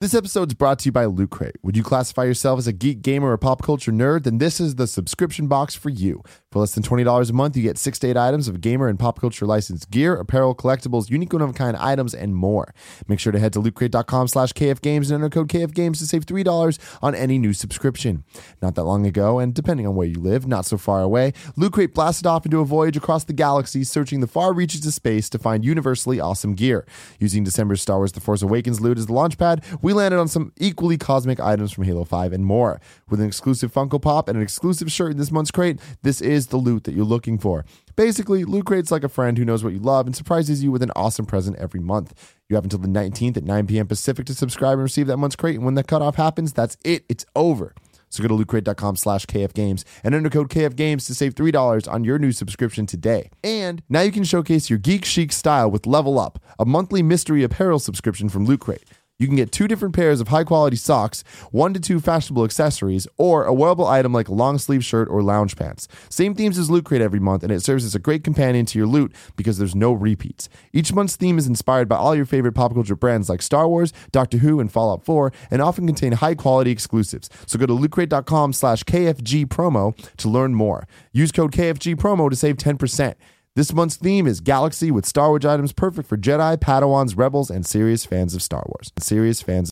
This episode is brought to you by Loot Crate. Would you classify yourself as a geek gamer or pop culture nerd? Then this is the subscription box for you. For less than $20 a month, you get six to eight items of gamer and pop culture licensed gear, apparel, collectibles, unique one of a kind items, and more. Make sure to head to lootcrate.com slash kfgames and enter code kfgames to save $3 on any new subscription. Not that long ago, and depending on where you live, not so far away, Loot Crate blasted off into a voyage across the galaxy, searching the far reaches of space to find universally awesome gear. Using December's Star Wars The Force Awakens loot as the launchpad, we landed on some equally cosmic items from Halo 5 and more. With an exclusive Funko Pop and an exclusive shirt in this month's crate, this is the loot that you're looking for. Basically, Loot Crate's like a friend who knows what you love and surprises you with an awesome present every month. You have until the 19th at 9 p.m. Pacific to subscribe and receive that month's crate, and when the cutoff happens, that's it. It's over. So go to lootcrate.com slash kfgames and enter code kfgames to save $3 on your new subscription today. And now you can showcase your geek chic style with Level Up, a monthly mystery apparel subscription from Loot Crate. You can get two different pairs of high quality socks, one to two fashionable accessories, or a wearable item like a long sleeve shirt or lounge pants. Same themes as Loot Crate every month, and it serves as a great companion to your loot because there's no repeats. Each month's theme is inspired by all your favorite pop culture brands like Star Wars, Doctor Who, and Fallout 4, and often contain high quality exclusives. So go to lootcrate.com slash KFG promo to learn more. Use code KFG promo to save 10%. This month's theme is Galaxy with Star Wars items perfect for Jedi, Padawans, Rebels, and serious fans of Star Wars. Serious fans.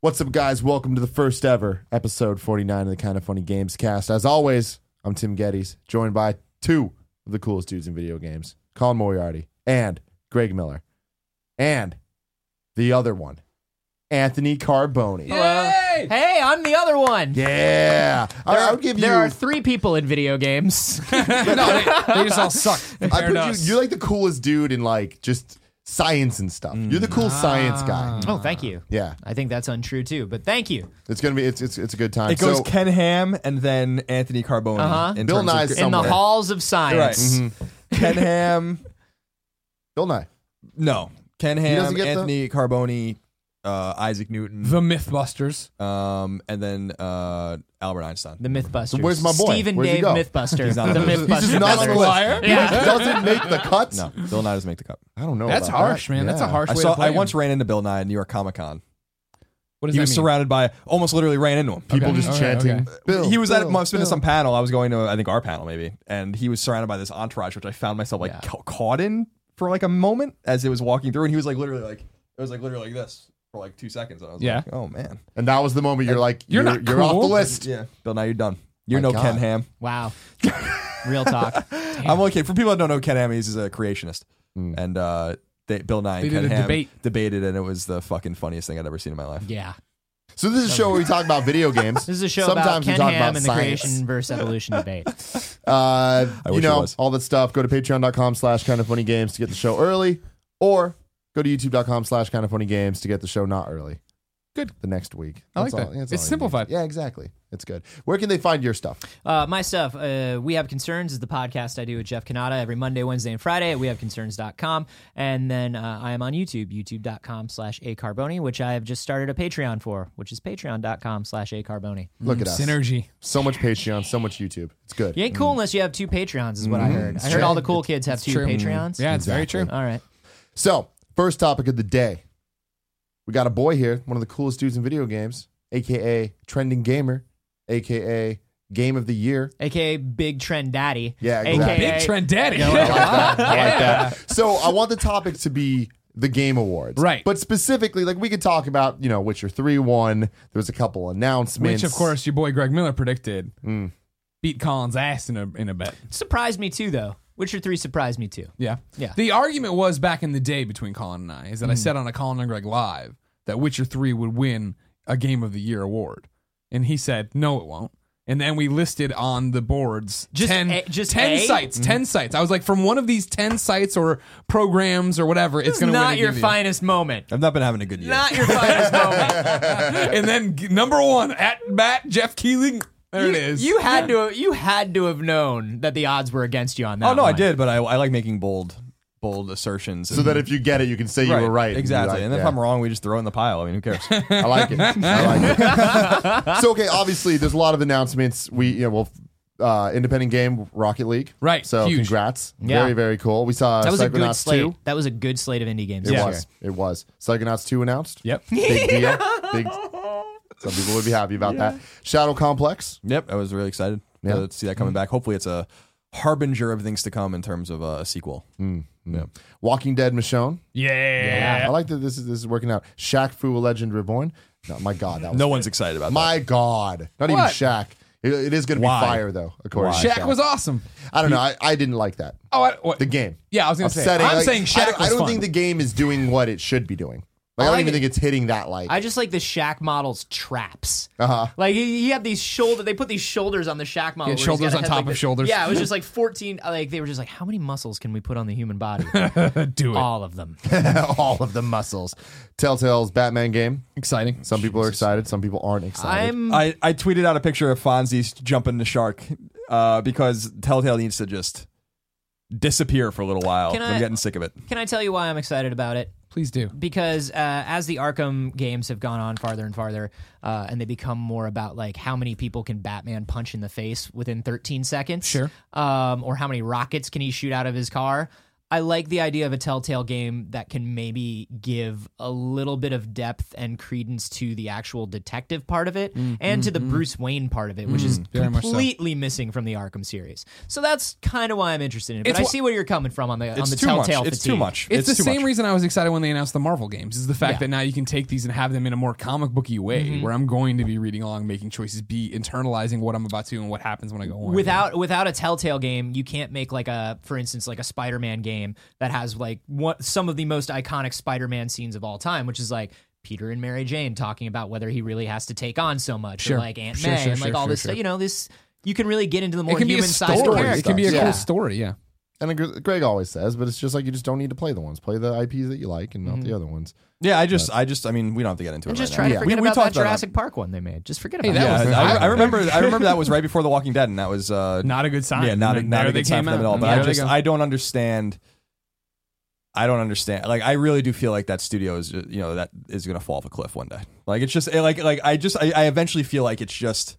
What's up, guys? Welcome to the first ever episode 49 of the Kind of Funny Games cast. As always, I'm Tim Gettys, joined by two of the coolest dudes in video games Colin Moriarty and Greg Miller. And the other one, Anthony Carboni. Hello. Hey, I'm the other one. Yeah. I, I'll give you. There are three people in video games. no, they, they just all suck. I compared put to you, us. you're like the coolest dude in like just science and stuff. You're the cool science guy. oh, thank you. Yeah, I think that's untrue too, but thank you. it's gonna be it's it's, it's a good time. It goes so, Ken Ham and then Anthony Carboni. Uh-huh. in Bill terms of Nye's In the Somewhere. halls of right. science. Ken Ham. Bill Nye. No, Ken doesn't Ham, get the- Anthony Carboni, uh, Isaac Newton, the Mythbusters. um, and then uh, Albert Einstein. The Mythbusters. where's my boy? Stephen Where's he Dave go? Mythbuster. He's not the on the list. Mythbuster. He's just not on the brothers. list. Yeah. He doesn't make the cuts. no, Bill Nye doesn't make the cut. I don't know. That's about harsh, that. man. That's a Yeah. harsh I way saw. to play I once ran into Bill Nye at New York Comic Con. What does He that was mean? surrounded by almost literally ran into him. People Okay, just okay, chanting. okay. Bill, he was at Bill, must have been to Bill." some panel. I was going to I think our panel maybe, and he was surrounded by this entourage, which I found myself like Yeah. ca- caught in for like a moment as it was walking through, and he was like literally like it was like literally like this for like two seconds, and I was Yeah. like, oh man, and that was the moment you're like, You're you're, not you're off the cool. list. yeah, Bill, now you're done. You're My no God. Ken Ham. Wow. Real talk. I'm okay. For people that don't know, Ken Ham he's a creationist, and uh, they, Bill Nye and They Ken a Ham debate. debated, and it was the fucking funniest thing I'd ever seen in my life. Yeah. So this is a show where we talk about video games. This is a show Sometimes about we Ken talk Ham about and the creation versus evolution debate. Uh, I you wish it know, was. all that stuff. Go to patreon.com slash kind of funny games to get the show early, or go to youtube.com slash kind of funny games to get the show not early. Good. The next week. I like all- that. It's all you simplified. need. Yeah, exactly. It's good. Where can they find your stuff? Uh, my stuff, uh, We Have Concerns is the podcast I do with Jeff Cannata every Monday, Wednesday, and Friday at wehaveconcerns.com. And then uh, I am on YouTube, youtube.com slash acarboni, which I have just started a Patreon for, which is patreon.com slash acarboni. Look at us. Synergy. So much Patreon, so much YouTube. It's good. You ain't cool unless you have two Patreons, is what I heard. I heard all the cool kids have two true. Patreons. Yeah, it's very true. All right. So, first topic of the day. We got a boy here, one of the coolest dudes in video games, aka Trending Gamer, aka Game of the Year. AKA Big Trend Daddy. Yeah, exactly. AKA Big Trend Daddy. I like that. I like that. So, I want the topic to be the Game Awards. Right. But specifically, like we could talk about, you know, Witcher 3 won. There was a couple announcements. Which, of course, your boy Greg Miller predicted Mm. beat Colin's ass in a in a bet. Surprised me too, though. Witcher 3 surprised me too. Yeah. Yeah. The argument was back in the day between Colin and I is that I mm-hmm. said on a Colin and Greg live that Witcher 3 would win a Game of the Year award. And he said, no, it won't. And then we listed on the boards Just 10, a- just 10 A? sites. 10 mm-hmm. sites. I was like, from one of these 10 sites or programs or whatever, it's It's going to win. not a your Game Year. finest moment. I've not been having a good year. Not your finest moment. and then number one, at bat, Geoff Keighley. There it You- is. You had to you had to have known that the odds were against you on that. oh no, I one. did, but I, I like making bold bold assertions. So that if you get it, you can say you were right. and Exactly. like, and if yeah. I'm wrong, we just throw it in the pile. I mean, who cares? I like it. I like it. so okay, obviously there's a lot of announcements. We you know well uh, independent game, Rocket League. Right, So huge. congrats. Yeah. Very, very cool. We saw That was a good Psychonauts slate. 2. That was a good slate of indie games. It this was. year. It was. Psychonauts 2 announced. Yep. Big deal. Big. Some people would be happy about that. Shadow Complex. Yep, I was really excited Yeah. to see that coming back. Hopefully, it's a harbinger of things to come in terms of uh, a sequel. Yeah. Walking Dead Michonne. Yeah. I like that this is this is working out. Shaq Fu a Legend Reborn. No, my God, that was No one's excited about that. my God. Not even What? Shaq. It, it is going to be Why? fire though. According to Shaq was awesome. I don't know. I, I didn't like that. Oh, I, what? The game. Yeah, I was gonna say. Upsetting. I'm Like, saying I Shaq don't, was I don't fun. think the game is doing what it should be doing. Like, I I don't like even think it's hitting that like. I just like the Shaq model's traps. Uh-huh. Like he, he had these shoulder. They put these shoulders on the Shaq model. Yeah, shoulders on top like of this. shoulders. Yeah, it was just like fourteen. Like they were just like, how many muscles can we put on the human body? Do it. All of them. all of the muscles. Telltale's Batman game. Exciting. Some people are excited. Some people aren't excited. I'm. I, I tweeted out a picture of Fonzie jumping the shark uh, because Telltale needs to just disappear for a little while. Can I'm getting sick of it. Can I tell you why I'm excited about it? Please do. because uh, as the Arkham games have gone on farther and farther, uh, and they become more about like how many people can Batman punch in the face within 13 seconds, Sure. um, or how many rockets can he shoot out of his car. I like the idea of a Telltale game that can maybe give a little bit of depth and credence to the actual detective part of it mm-hmm. and to the mm-hmm. Bruce Wayne part of it, which is mm, Very much so. completely missing from the Arkham series. So that's kind of why I'm interested in it. But It's I wha- see where you're coming from on the on It's the too much. Telltale It's too much. It's, the too same much. reason I was excited when they announced the Marvel games. Is the fact Yeah. that now you can take these and have them in a more comic booky way, Mm-hmm. where I'm going to be reading along, making choices, be internalizing what I'm about to do and what happens when I go on. without without a telltale game you can't make like a for instance like a spider-man game that has like what some of the most iconic spider-man scenes of all time which is like peter and mary jane talking about whether he really has to take on so much Sure. or like aunt Sure, may sure, and like sure, all sure, this sure. you know this you can really get into the more it can be a human side of story. the It can be a Yeah. cool story. Yeah. and Greg always says, but it's just like you just don't need to play the ones. Play the IPs that you like and not the other ones. Yeah, I just, I just, I mean, we don't have to get into and it. just right try now. to Yeah. forget we, we about talked that about Jurassic Park one they made. Just forget Hey, that it. was- I, I- I remember. I remember that was right before The Walking Dead, and that was uh, Not a good sign. yeah, not a, not a good sign for them at all. But there I just. I don't understand. I don't understand. Like, I really do feel like that studio is, uh, you know, that is going to fall off a cliff one day. Like, it's just eh, like, like I just, I, I eventually feel like it's just,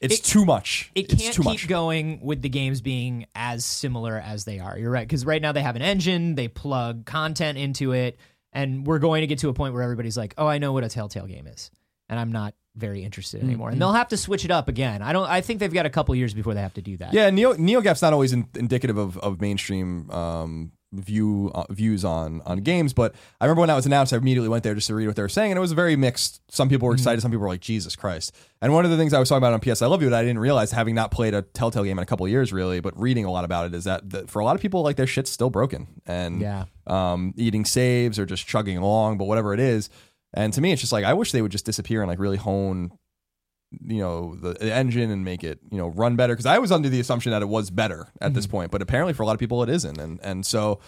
it's It- too much. it can't too keep much. going with the games being as similar as they are. You're right because right now they have an engine, they plug content into it, and we're going to get to a point where everybody's like, "Oh, I know what a Telltale game is," and I'm not very interested mm-hmm. anymore. And they'll have to switch it up again. I don't. I think they've got a couple years before they have to do that. Yeah, Neo NeoGAF's not always in, indicative of, of mainstream um, view uh, views on on games, but I remember when that was announced, I immediately went there just to read what they were saying, and it was very mixed. Some people were excited, some people were like, "Jesus Christ!" And one of the things I was talking about on PS I Love You that I didn't realize, having not played a Telltale game in a couple of years, really, but reading a lot about it, is that, that for a lot of people, like their shit's still broken, and Yeah. um, eating saves or just chugging along, but whatever it is. And to me, it's just like I wish they would just disappear and like really hone you know the, engine and make it you know run better because I was under the assumption that it was better at this point, but apparently for a lot of people it isn't, and and so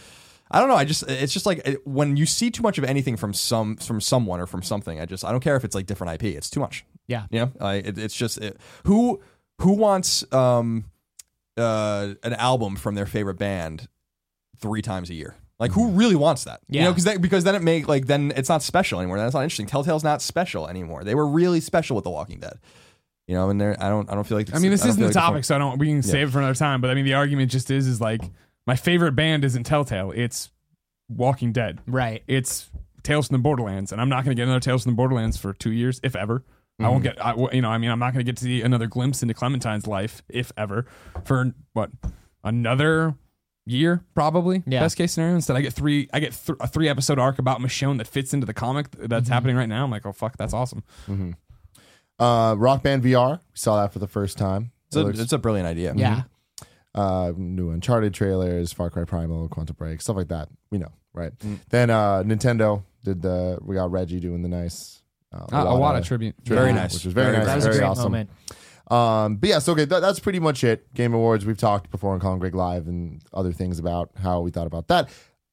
I don't know. I just it's just like it, when you see too much of anything from some from someone or from something, I just I don't care if it's like different IP, it's too much. Yeah. You know, I, it, it's just it, who who wants um uh an album from their favorite band three times a year. Like who mm-hmm. really wants that? You know, because because then it make like then it's not special anymore. That's not interesting. Telltale's not special anymore. They were really special with The Walking Dead. You know, and they're I don't I don't feel like I mean, this don't isn't the like topic, so I don't. We can save it for another time. But I mean, the argument just is, is like my favorite band isn't Telltale. It's Walking Dead. Right. It's Tales from the Borderlands, and I'm not going to get another Tales from the Borderlands for two years, if ever. I won't mm-hmm. get, I, you know, I mean, I'm not going to get to see another glimpse into Clementine's life, if ever, for what another year, probably. Yeah. Best case scenario. Instead, I get three, I get th- a three episode arc about Michonne that fits into the comic that's happening right now. I'm like, oh fuck, that's awesome. Uh, Rock Band VR. We saw that for the first time. It's It a, looks- it's a brilliant idea. Yeah. uh, new Uncharted trailers, Far Cry Primal, Quantum Break, stuff like that. We know, right? Mm. Then uh, Nintendo did the. We got Reggie doing the nice. Uh, Uh, Iwata tribute. Very tribute, nice. which was very, Very nice, That was a very great awesome. moment. Um, but yeah, so okay, that, that's pretty much it. Game Awards. We've talked before on Colin Greg Live and other things about how we thought about that.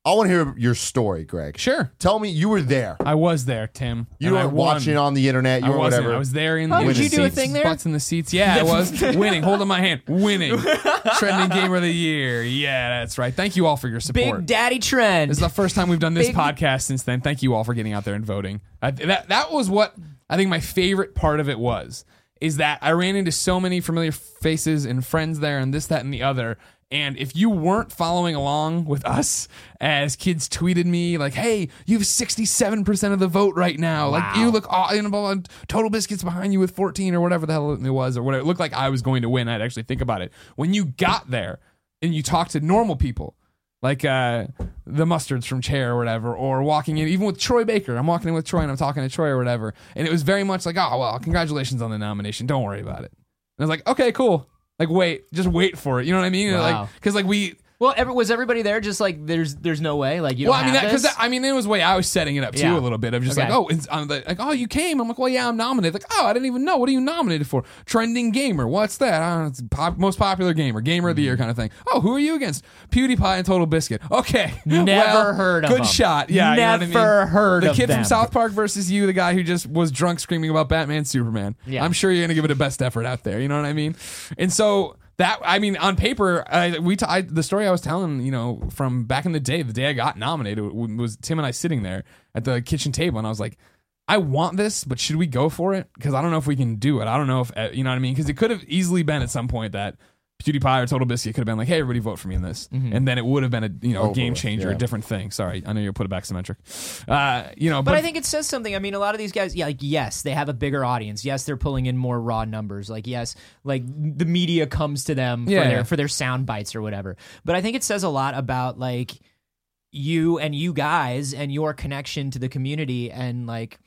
I want to hear your story, Greg. Sure. Tell me you were there. I was there, Tim. You and I weren't won. watching on the internet. You I were wasn't. whatever. I was there in Oh, the did in you the do a thing there? Butts in the seats. Yeah, I was winning. Holding my hand. Winning. Trending game of the year. Yeah, that's right. Thank you all for your support. Big Daddy Trend. This is the first time we've done this Big- podcast since then. Thank you all for getting out there and voting. I, that that was what I think my favorite part of it was is that I ran into so many familiar faces and friends there and this, that, and the other. And if you weren't following along with us as kids tweeted me like, "Hey, you have 67% of the vote right now. Like you look you know. Total Biscuits behind you with 14 or whatever the hell it was or whatever. It looked like I was going to win. I'd actually think about it. When you got there and you talked to normal people, like uh, the Mustards from Chair or whatever, or walking in, even with Troy Baker. I'm walking in with Troy and I'm talking to Troy or whatever. And it was very much like, oh, well, congratulations on the nomination. Don't worry about it. And I was like, okay, cool. Like, wait, just wait for it. You know what I mean? Wow. Like, because like we, Well, every, was everybody there? Just like there's there's no way. Like you. well, I mean, because? I mean, it was the way I was setting it up too Yeah. a little bit of just Okay. like, oh, it's, I'm like, like, oh, you came. I'm like, well, yeah, I'm nominated. Like, oh, I didn't even know. What are you nominated for? Trending gamer. What's that? I don't know, it's pop, most popular gamer, gamer of the Mm. year kind of thing. Oh, who are you against? PewDiePie and Total Biscuit. Okay, Never Well, heard of Good them. shot. Yeah, you know what I mean? Never heard the of kid them. from South Park versus you, the guy who just was drunk screaming about Batman, Superman. Yeah. I'm sure you're gonna give it a best effort out there. You know what I mean? And so that I mean, on paper, I, we t- I, the story I was telling, you know, from back in the day, the day I got nominated was Tim and I sitting there at the kitchen table, and I was like. I want this, but should we go for it? Because I don't know if we can do it. I don't know if uh, you know what I mean. Because it could have easily been at some point that PewDiePie or Total Biscuit could have been like, "Hey, everybody, vote for me in this," and then it would have been a you know a game changer, yeah. a different thing. Sorry, I know you put it back symmetric. Uh, you know, But, but, I think it says something. I mean, a lot of these guys, yeah, like yes, they have a bigger audience. Yes, they're pulling in more raw numbers. Like yes, like the media comes to them Yeah. for their for their sound bites or whatever. But I think it says a lot about like you and you guys and your connection to the community and like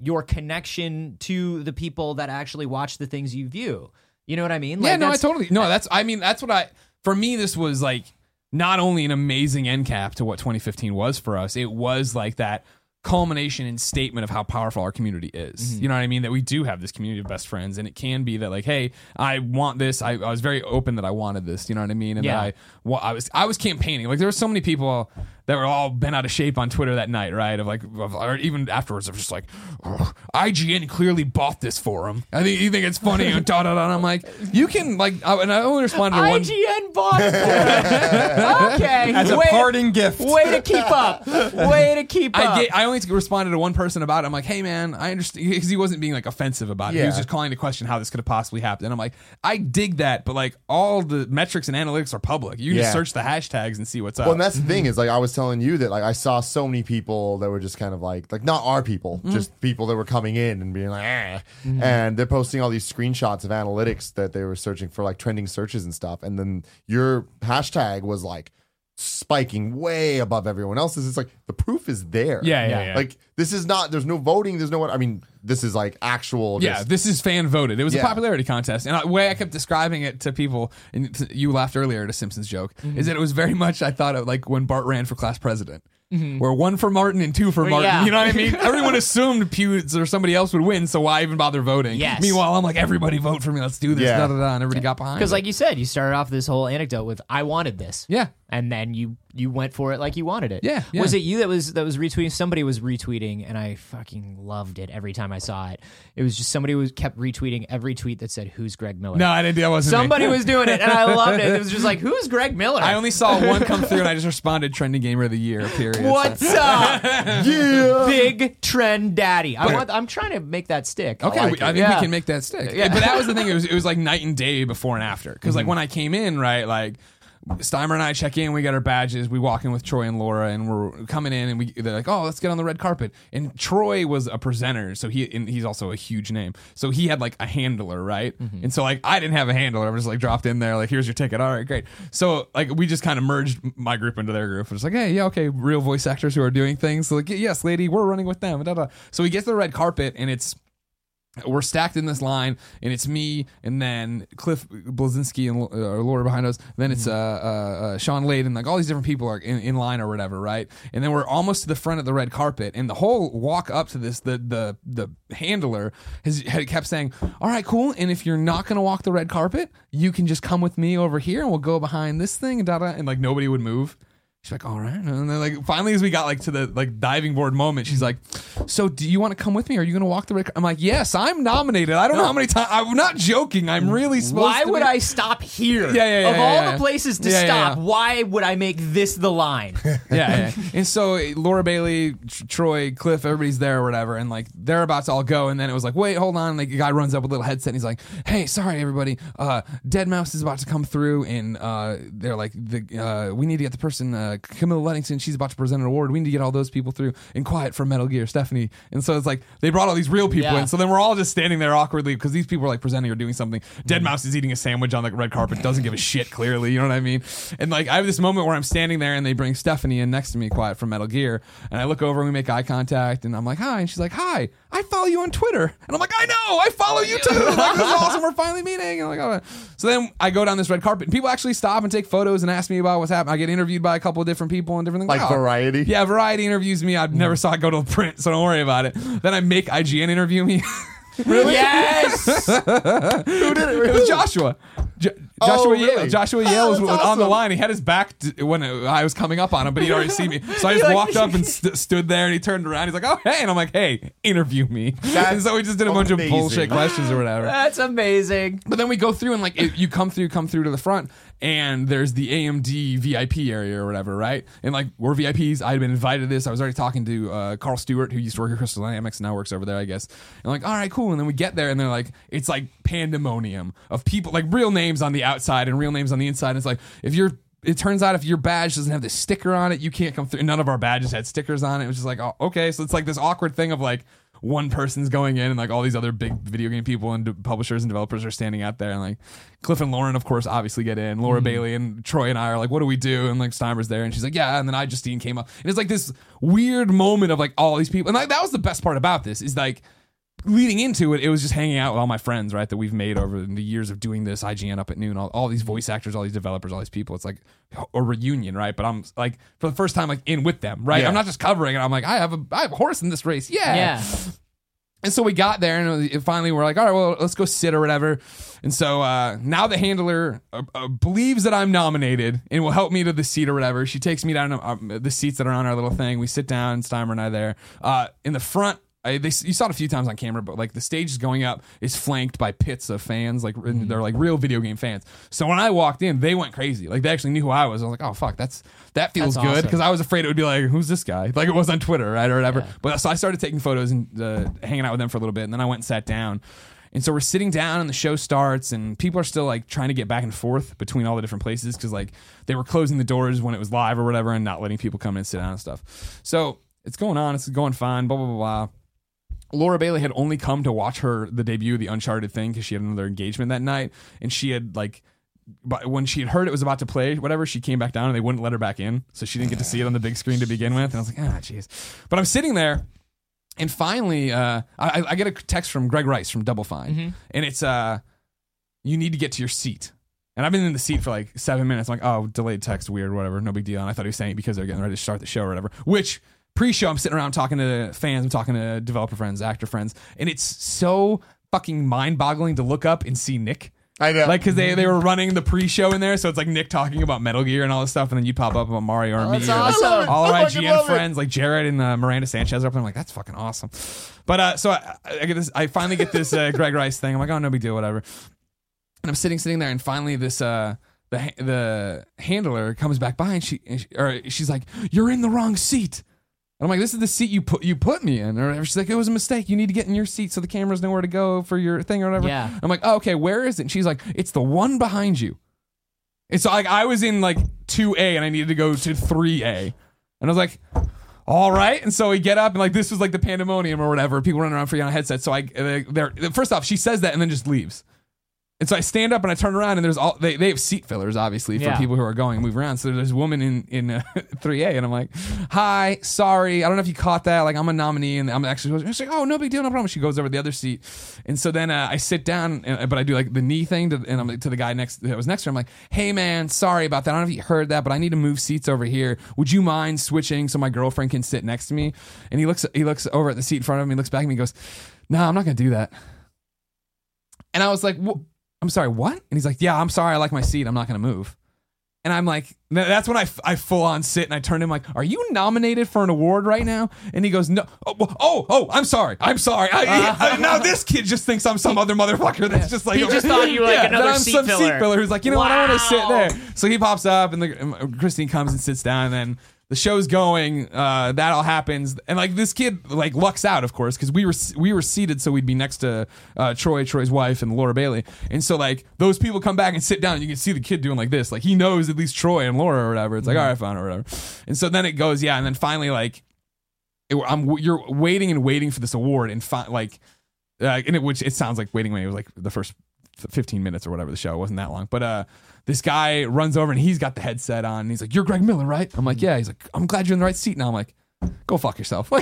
your connection to the people that actually watch the things you view. You know what I mean? yeah, no, I totally no. That's I mean, that's what I for me. This was like not only an amazing end cap to what 2015 was for us. It was like that culmination and statement of how powerful our community is. Mm-hmm. You know what I mean? That we do have this community of best friends, and it can be that like, hey, I want this. I, I was very open that I wanted this. You know what I mean? And Yeah. that I, well, I was I was campaigning. Like there were so many people that were all bent out of shape on Twitter that night, right? Of like, of, or even afterwards, of just like, "Ugh, IGN clearly bought this for him. I think you think it's funny and da da da. And I'm like, you can like, I, and I only responded to one. IGN bought it. okay, As a way, parting gift. way to keep up. Way to keep up. I, get, I only responded to one person about it. I'm like, hey man, I understand because he wasn't being like offensive about it. He was Yeah. just calling to question how this could have possibly happened. And I'm like, I dig that, but like all the metrics and analytics are public. You can just search the hashtags and see what's up. Well, and that's the thing is like I was telling you that like I saw so many people that were just kind of like like not our people, Mm-hmm. just people that were coming in and being like, ah. and they're posting all these screenshots of analytics that they were searching for like trending searches and stuff, and then your hashtag was like spiking way above everyone else's. It's like the proof is there. Yeah, yeah, yeah. Like this is not. There's no voting. There's no what. I mean, this is like actual. Yeah, just- this is fan voted. It was a popularity contest, and the way I kept describing it to people, and you laughed earlier at a Simpsons joke, Mm-hmm. is that it was very much I thought of like when Bart ran for class president, where one for Martin and two for Martin. Mm-hmm. yeah. You know what I mean? Everyone assumed Pew or somebody else would win, so why even bother voting? Yes. Meanwhile, I'm like, everybody vote for me. Let's do this. Yeah. Da, da, da, and everybody got behind. Because, like you said, you started off this whole anecdote with "I wanted this," yeah, and then you you went for it like you wanted it. Yeah, yeah. Was it you that was that was retweeting? Somebody was retweeting, and I fucking loved it every time I saw it. It was just somebody was kept retweeting every tweet that said, "Who's Greg Miller?" no, I didn't. Do that wasn't me. Somebody was doing it, and I loved it. It was just like, "Who's Greg Miller?" I only saw one come through, and I just responded, "Trending gamer of the year." Period. What's up, yeah. big trend daddy? I want. I'm trying to make that stick. Okay, I, we- I, think Yeah. we can make that stick. Yeah. But that was the thing. It was it was like night and day before and after. Because like when I came in, right, like Steimer and I check in, we got our badges, we walk in with Troy and Laura, and we're coming in, and we they're like, oh, let's get on the red carpet. And Troy was a presenter, so he and he's also a huge name, so he had like a handler, right? Mm-hmm. And so like I didn't have a handler, I was just like dropped in there, like here's your ticket, all right, great. So like we just kind of merged my group into their group. It was like, hey, yeah, okay, real voice actors who are doing things. So like, yes, lady, we're running with them. Da, da. So we get to the red carpet, and it's we're stacked in this line, and it's me, and then Cliff Bleszinski and uh, Laura behind us. Then it's uh, uh, uh, Shawn Layden, and like all these different people are in, in line or whatever, right? And then we're almost to the front of the red carpet, and the whole walk up to this, the the the handler has had kept saying, "All right, cool. And if you're not gonna walk the red carpet, you can just come with me over here, and we'll go behind this thing." And da da, and like nobody would move. She's like, all right. And then like finally as we got like to the like diving board moment, she's like, So do you want to come with me? Are you gonna walk the red I'm like, Yes, I'm nominated. I don't know how many times I'm not joking. I'm really supposed Why to would be- I stop here? Yeah, yeah, yeah, Of yeah, all yeah. the places to Yeah, yeah, stop, yeah. why would I make this the line? yeah, yeah. And so Laura Bailey, Tr- Troy, Cliff, everybody's there or whatever, and like they're about to all go, and then it was like, wait, hold on. Like a guy runs up with a little headset, and he's like, hey, sorry everybody, uh, deadmau5 is about to come through, and uh, they're like, the uh, we need to get the person, uh, Camilla Luddington, she's about to present an award. We need to get all those people through. And quiet for Metal Gear, Stefanie. And so it's like they brought all these real people Yeah. in. So then we're all just standing there awkwardly because these people are like presenting or doing something. Mm-hmm. deadmau5 is eating a sandwich on the red carpet, doesn't give a shit. Clearly, you know what I mean. And like I have this moment where I'm standing there and they bring Stefanie in next to me, quiet from Metal Gear, and I look over and we make eye contact, and I'm like, hi, and she's like, hi, I follow you on Twitter, and I'm like, I know, I follow you too. Like this is awesome. We're finally meeting. And I'm like, oh. So then I go down this red carpet, and people actually stop and take photos and ask me about what's happening. I get interviewed by a couple of different people and different things. Like Oh. Variety? Yeah, Variety interviews me. I never saw it go to print, so don't worry about it. Then I make IGN interview me. Really? Yes. Who did it? it was Joshua. Jo- Oh, Joshua really? Yehl. Joshua Oh, Yehl was that's on the awesome. line. He had his back to, when I was coming up on him, but he'd already seen me. So I just like- walked up and st- stood there, and he turned around. He's like, "Oh, hey!" And I'm like, "Hey, interview me." And so we just did a bunch of amazing. bullshit questions or whatever. That's amazing. But then we go through and like it, you come through, come through to the front, and there's the AMD VIP area or whatever, right? And like we're VIPs. I had been invited to this. I was already talking to uh, Karl Stewart, who used to work at Crystal Dynamics and now works over there, I guess. And like, all right, cool. And then we get there, and they're like, it's like pandemonium of people, like real names on the outside and real names on the inside. And it's like if you're it turns out if your badge doesn't have the sticker on it, you can't come through. None of our badges had stickers on it. It was just like, oh, okay. So it's like this awkward thing of like one person's going in and like all these other big video game people and de- publishers and developers are standing out there and like Cliff and Lauren of course obviously get in. Laura mm-hmm. Bailey and Troy and I are like what do we do? And like Steimer's there and she's like yeah and then I Justine came up. And it's like this weird moment of like all these people and like that was the best part about this is like leading into it, it was just hanging out with all my friends, right, that we've made over the years of doing this IGN up at noon, all, all these voice actors, all these developers, all these people. It's like a reunion, right? But I'm like for the first time, like in with them, right? Yeah. I'm not just covering it. I'm like, I have a I have a horse in this race, yeah. Yeah. And so we got there, and it was- finally we're like, all right, well, let's go sit or whatever. And so uh, now the handler uh, uh, believes that I'm nominated and will help me to the seat or whatever. She takes me down to um, the seats that are on our little thing. We sit down, Steimer and I there. Uh, in the front, I, they, you saw it a few times on camera, but like the stage is going up is flanked by pits of fans, like and they're like real video game fans. So when I walked in, they went crazy. Like they actually knew who I was. I was like, oh fuck, that's that feels That's good awesome. because I was afraid it would be like, who's this guy? Like it was on Twitter, right, or whatever. But so I started taking photos and uh, hanging out with them for a little bit, and then I went and sat down. And so we're sitting down, and the show starts, and people are still like trying to get back and forth between all the different places because like they were closing the doors when it was live or whatever, and not letting people come in and sit down and stuff. So it's going on, it's going fine, blah blah blah blah. Laura Bailey had only come to watch her the debut of the Uncharted thing because she had another engagement that night, and she had like, but when she had heard it was about to play, whatever, she came back down and they wouldn't let her back in, so she didn't get to see it on the big screen to begin with. And I was like, ah, jeez. But I'm sitting there, and finally, uh, I, I get a text from Greg Rice from Double Fine, and it's uh, you need to get to your seat. And I've been in the seat for like seven minutes. I'm like, oh, delayed text, weird, whatever, no big deal. And I thought he was saying it because they're getting ready to start the show or whatever. Which pre-show, I'm sitting around talking to fans, I'm talking to developer friends, actor friends, and it's so fucking mind-boggling to look up and see Nick. I know. Like, because they, they were running the pre-show in there, so it's like Nick talking about Metal Gear and all this stuff, and then you pop up about Mario or me. that's or, awesome. I. All I our fucking IGN it. friends, like Jared and uh, Miranda Sanchez, are up there. I'm like, that's fucking awesome. But uh, so I, I get this. I finally get this uh, Greg Rice thing. I'm like, oh, no big deal, whatever. And I'm sitting, sitting there, and finally this uh, the the handler comes back by, and she, and she or she's like, you're in the wrong seat. And I'm like, this is the seat you put you put me in, or. She's like, it was a mistake. You need to get in your seat so the cameras know where to go for your thing or whatever. Yeah. I'm like, oh, okay, where is it? And she's like, it's the one behind you. It's like I was in like two A and I needed to go to three A, and I was like, all right. And so we get up and like this was like the pandemonium or whatever. People running around for you on headsets. So I, they're first off, she says that and then just leaves. And so I stand up and I turn around and there's all they, they have seat fillers obviously for Yeah. people who are going and move around. So there's a woman in in uh, 3A and I'm like, "Hi, sorry, I don't know if you caught that. Like I'm a nominee and I'm actually." She's like, "Oh, no big deal, no problem." She goes over to the other seat, and so then uh, I sit down, and, but I do like the knee thing, to, and I'm like, to the guy next that was next to her. I'm like, "Hey, man, sorry about that. I don't know if you heard that, but I need to move seats over here. Would you mind switching so my girlfriend can sit next to me?" And he looks he looks over at the seat in front of me, looks back at me, and goes, "No, I'm not gonna do that." And I was like, "Wh- I'm sorry, what? And he's like, yeah, I'm sorry. I like my seat. I'm not going to move. And I'm like, that's when I, I full on sit and I turn to him like, are you nominated for an award right now? And he goes, no. Oh, oh, oh I'm sorry. I'm sorry. I, I- uh-huh. now this kid just thinks I'm some other motherfucker that's just like, He just thought you were like Yeah, another that I'm seat some filler. seat filler who's like, you know what, I want to sit there. So he pops up and the, Christine comes and sits down and then the show's going. Uh, that all happens, and like this kid like lucks out, of course, because we were we were seated so we'd be next to uh, Troy, Troy's wife, and Laura Bailey, and so like those people come back and sit down, and you can see the kid doing like this, like he knows at least Troy and Laura or whatever. It's like all right, fine or whatever, and so then it goes, yeah, and then finally like it, I'm you're waiting and waiting for this award, and fi- like uh, and it, which it sounds like waiting when it was like the first 15 minutes or whatever the show it wasn't that long. But uh this guy runs over and he's got the headset on and he's like you're greg miller right i'm like yeah he's like i'm glad you're in the right seat now i'm like go fuck yourself you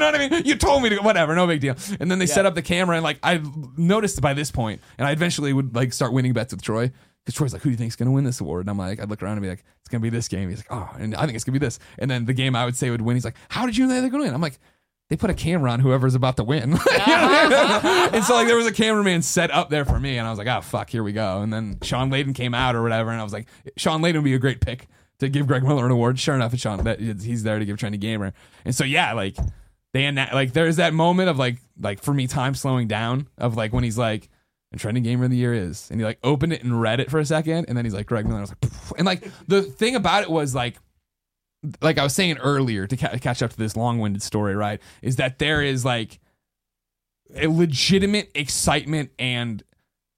know what i mean you told me to whatever no big deal and then they set up the camera and like i noticed by this point and i eventually would like start winning bets with troy because Troy's like, who do you think's going to win this award? And I'm like, I'd look around and be like, it's going to be this game. He's like, oh, and I think it's going to be this. And then the game I would say would win. He's like, how did you know they're going to win? I'm like, they put a camera on whoever's about to win. Uh-huh. and so like there was a cameraman set up there for me, and I was like, oh fuck, here we go. And then Shawn Layden came out or whatever, and I was like, Shawn Layden would be a great pick to give Greg Miller an award. Sure enough, it's Shawn that he's there to give Trendy Gamer. And so yeah, like they anna- like there's that moment of like like for me time slowing down of like when he's like. And trending gamer of the year is, and he like opened it and read it for a second, and then he's like Greg Miller. I was like, "Poof." and like the thing about it was like like I was saying earlier to ca- catch up to this long-winded story, right? Is that there is like a legitimate excitement and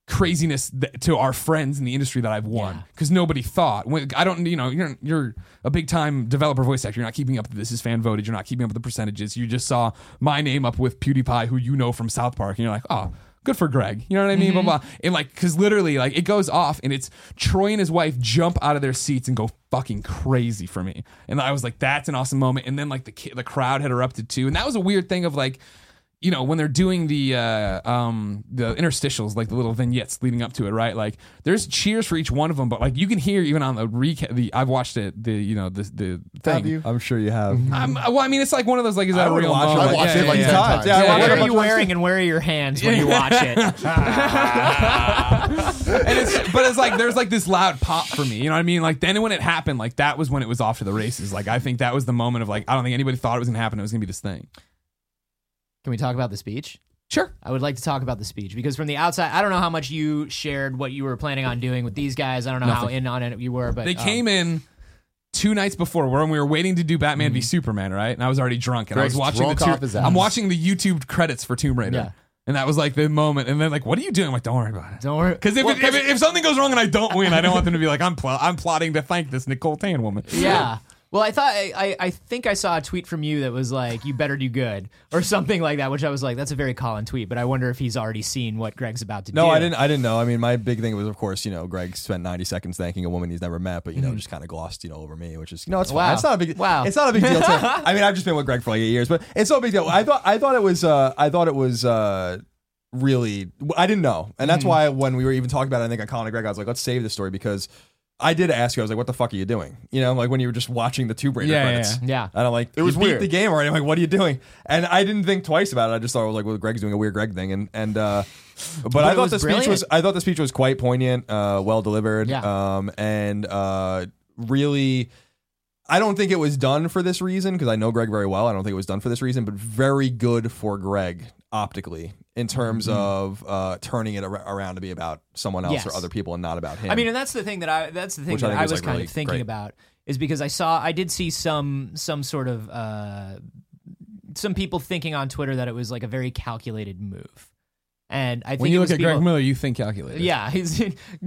craziness th- to our friends in the industry that I've won Yeah. because nobody thought. When, I don't, you know, you're you're a big time developer voice actor. You're not keeping up. with This is fan voted. You're not keeping up with the percentages. You just saw my name up with PewDiePie, who you know from South Park, and you're like, oh. Good for Greg. You know what I mean? Blah, mm-hmm. blah. And like, cause literally, like, it goes off and it's Troy and his wife jump out of their seats and go fucking crazy for me. And I was like, that's an awesome moment. And then like the ki- the crowd had erupted too. And that was a weird thing of like, you know, when they're doing the uh, um, the interstitials, like the little vignettes leading up to it, right? Like, there's cheers for each one of them, but like you can hear even on the recap. The I've watched it, the you know the the thing. Have you? I'm sure you have. I'm, well, I mean, it's like one of those like is that I a real watch it. moment? I watched Yeah, it like yeah, 10 yeah. times. Yeah, I Yeah, What it are you wearing and where are your hands when you watch it? and it's but it's like there's like this loud pop for me. You know what I mean? Like then when it happened, like that was when it was off to the races. Like I think that was the moment of like I don't think anybody thought it was gonna happen. It was gonna be this thing. Can we talk about the speech? Sure. I would like to talk about the speech because from the outside, I don't know how much you shared what you were planning on doing with these guys. I don't know how in on it you were, but They um, came in two nights before when we were waiting to do Batman v Superman, right? And I was already drunk and Greg's I was watching the ass. I'm watching the YouTube credits for Tomb Raider. Yeah. And that was like the moment. And then like, what are you doing? I'm like, don't worry about it. Don't worry. Because if, Well, if, if something goes wrong and I don't win, I don't want them to be like, I'm pl- I'm plotting to thank this Nicole Tan woman. Yeah. Well, I thought I, I I think I saw a tweet from you that was like, "You better do good" or something like that, which I was like, "That's a very Colin tweet." But I wonder if he's already seen what Greg's about to do. No, I didn't. I didn't know. I mean, my big thing was, of course, you know, Greg spent 90 seconds thanking a woman he's never met, but you know, just kind of glossed, you know, over me, which is, you know, it's fine. It's not a big. Wow. It's not a big deal. To, I mean, I've just been with Greg for like eight years, but it's no big deal. I thought. I thought it was. Uh, I thought it was. Uh, really, I didn't know, and that's why when we were even talking about it, I think I called Greg. I was like, let's save this story because. I did ask you. I was like, "What the fuck are you doing?" You know, like when you were just watching the Tomb Raider Yeah, yeah, credits. yeah. And I'm like, It was you beat weird. the game already. I'm like, what are you doing? And I didn't think twice about it. I just thought I was like, well, Greg's doing a weird Greg thing, and and uh, but, I it thought was the speech brilliant. was I thought the speech was quite poignant, uh, well delivered, Yeah. um, and uh, really. I don't think it was done for this reason because I know Greg very well. I don't think it was done for this reason, but very good for Greg optically in terms Mm-hmm. of uh, turning it ar- around to be about someone else Yes. or other people and not about him. I mean, and that's the thing that I that's the thing Which I that think I was like, kind really of thinking great. about is because I saw I did see some some sort of uh some people thinking on Twitter that it was like a very calculated move. And I think When you look at Greg Miller, you think calculated. Yeah, he's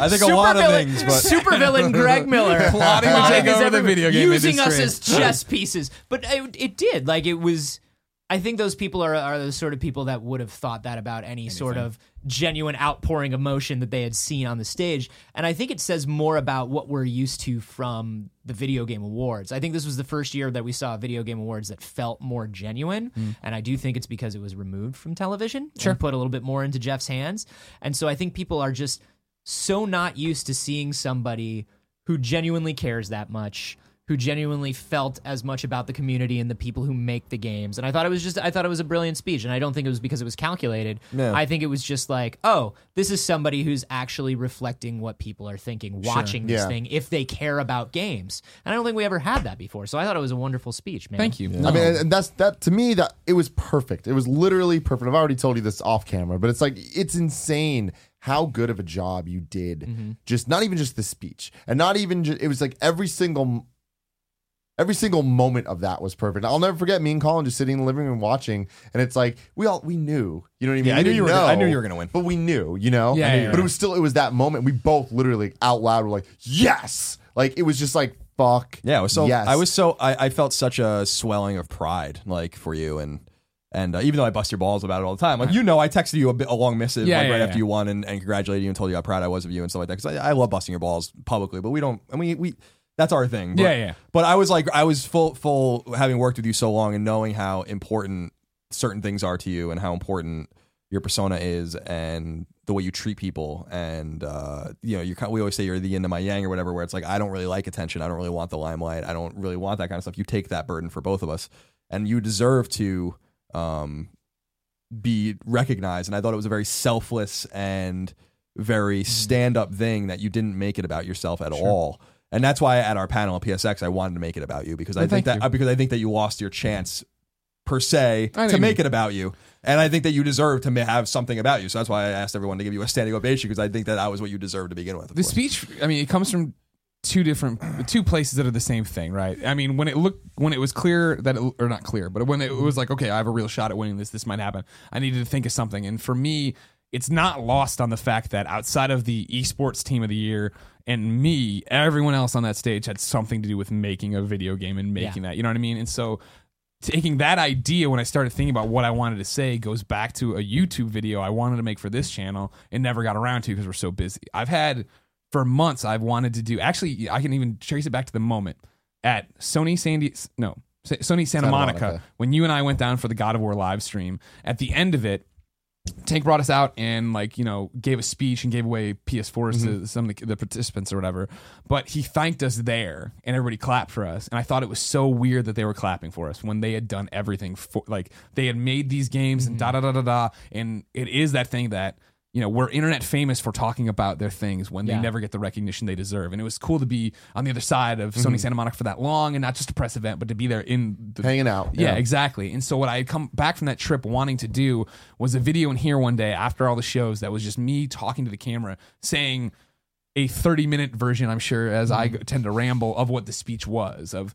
I think a lot of Supervillain- things, but supervillain Greg Miller Plotting to take over the video game using us as chess pieces. But it, it did like it was. I think those people are are the sort of people that would have thought that about any sort of genuine outpouring emotion that they had seen on the stage. And I think it says more about what we're used to from the video game awards. I think this was the first year that we saw video game awards that felt more genuine. Mm. And I do think it's because it was removed from television and put a little bit more into Geoff's hands. And so I think people are just so not used to seeing somebody who genuinely cares that much who genuinely felt as much about the community and the people who make the games. And I thought it was just I thought it was a brilliant speech and I don't think it was because it was calculated. Yeah. I think it was just like, oh, this is somebody who's actually reflecting what people are thinking watching this Yeah. thing if they care about games. And I don't think we ever had that before. So I thought it was a wonderful speech, man. Thank you. I mean, and- and that's that to me that it was perfect. It was literally perfect. I've already told you this off camera, but it's like it's insane how good of a job you did. Mm-hmm. Just not even just the speech, and not even just, it was like every single every single moment of that was perfect. I'll never forget me and Colin just sitting in the living room watching, and it's like we all we knew, you know what I mean? Yeah, I knew you were gonna- I knew you were gonna win. but we knew, you know. Yeah, yeah, but it was still it was that moment. We both literally out loud were like, yes, like it was just like fuck. Yeah, it was so yes. I was so I, I felt such a swelling of pride like for you and and uh, even though I bust your balls about it all the time, like you know, I texted you a, bit, a long missive Yeah, like, yeah, right yeah. after you won and, and congratulated you and told you how proud I was of you and stuff like that. Because I, I love busting your balls publicly, but we don't. And we we that's our thing. But, Yeah, yeah. But I was like, I was full full having worked with you so long and knowing how important certain things are to you and how important your persona is and the way you treat people and uh, you know you we always say you're the yin to my yang or whatever where it's like I don't really like attention. I don't really want the limelight. I don't really want that kind of stuff. You take that burden for both of us. And you deserve to um, be recognized. And I thought it was a very selfless and very stand up thing that you didn't make it about yourself at all and that's why at our panel at PSX I wanted to make it about you because I Well, think that you. Uh, because I think that you lost your chance per se to make mean. it about you. And I think that you deserve to have something about you. So that's why I asked everyone to give you a standing ovation because I think that that was what you deserved to begin with. the course. speech i mean it comes from two different two places that are the same thing right i mean when it looked when it was clear that it, or not clear but when it was like okay i have a real shot at winning this this might happen i needed to think of something and for me it's not lost on the fact that outside of the esports team of the year and me everyone else on that stage had something to do with making a video game and making that you know what i mean and so taking that idea when I started thinking about what I wanted to say goes back to a YouTube video I wanted to make for this channel and never got around to because we're so busy. I've had for months I've wanted to do actually I can even trace it back to the moment at Sony Sandy no Sony Santa, Santa Monica, Monica. when you and I went down for the God of War live stream at the end of it Tank brought us out and like you know gave a speech and gave away PS4s to mm-hmm. some of the, the participants or whatever. But he thanked us there and everybody clapped for us. And I thought it was so weird that they were clapping for us when they had done everything for like they had made these games and mm-hmm. da da da da da. And it is that thing that you know we're internet famous for talking about their things when they Yeah. never get the recognition they deserve. And it was cool to be on the other side of Sony Santa Monica for that long and not just a press event, but to be there in the hanging out. yeah, exactly. And so what I had come back from that trip wanting to do was a video in here one day after all the shows that was just me talking to the camera saying a 30 minute version, I'm sure, as I Mm-hmm. tend to ramble of what the speech was of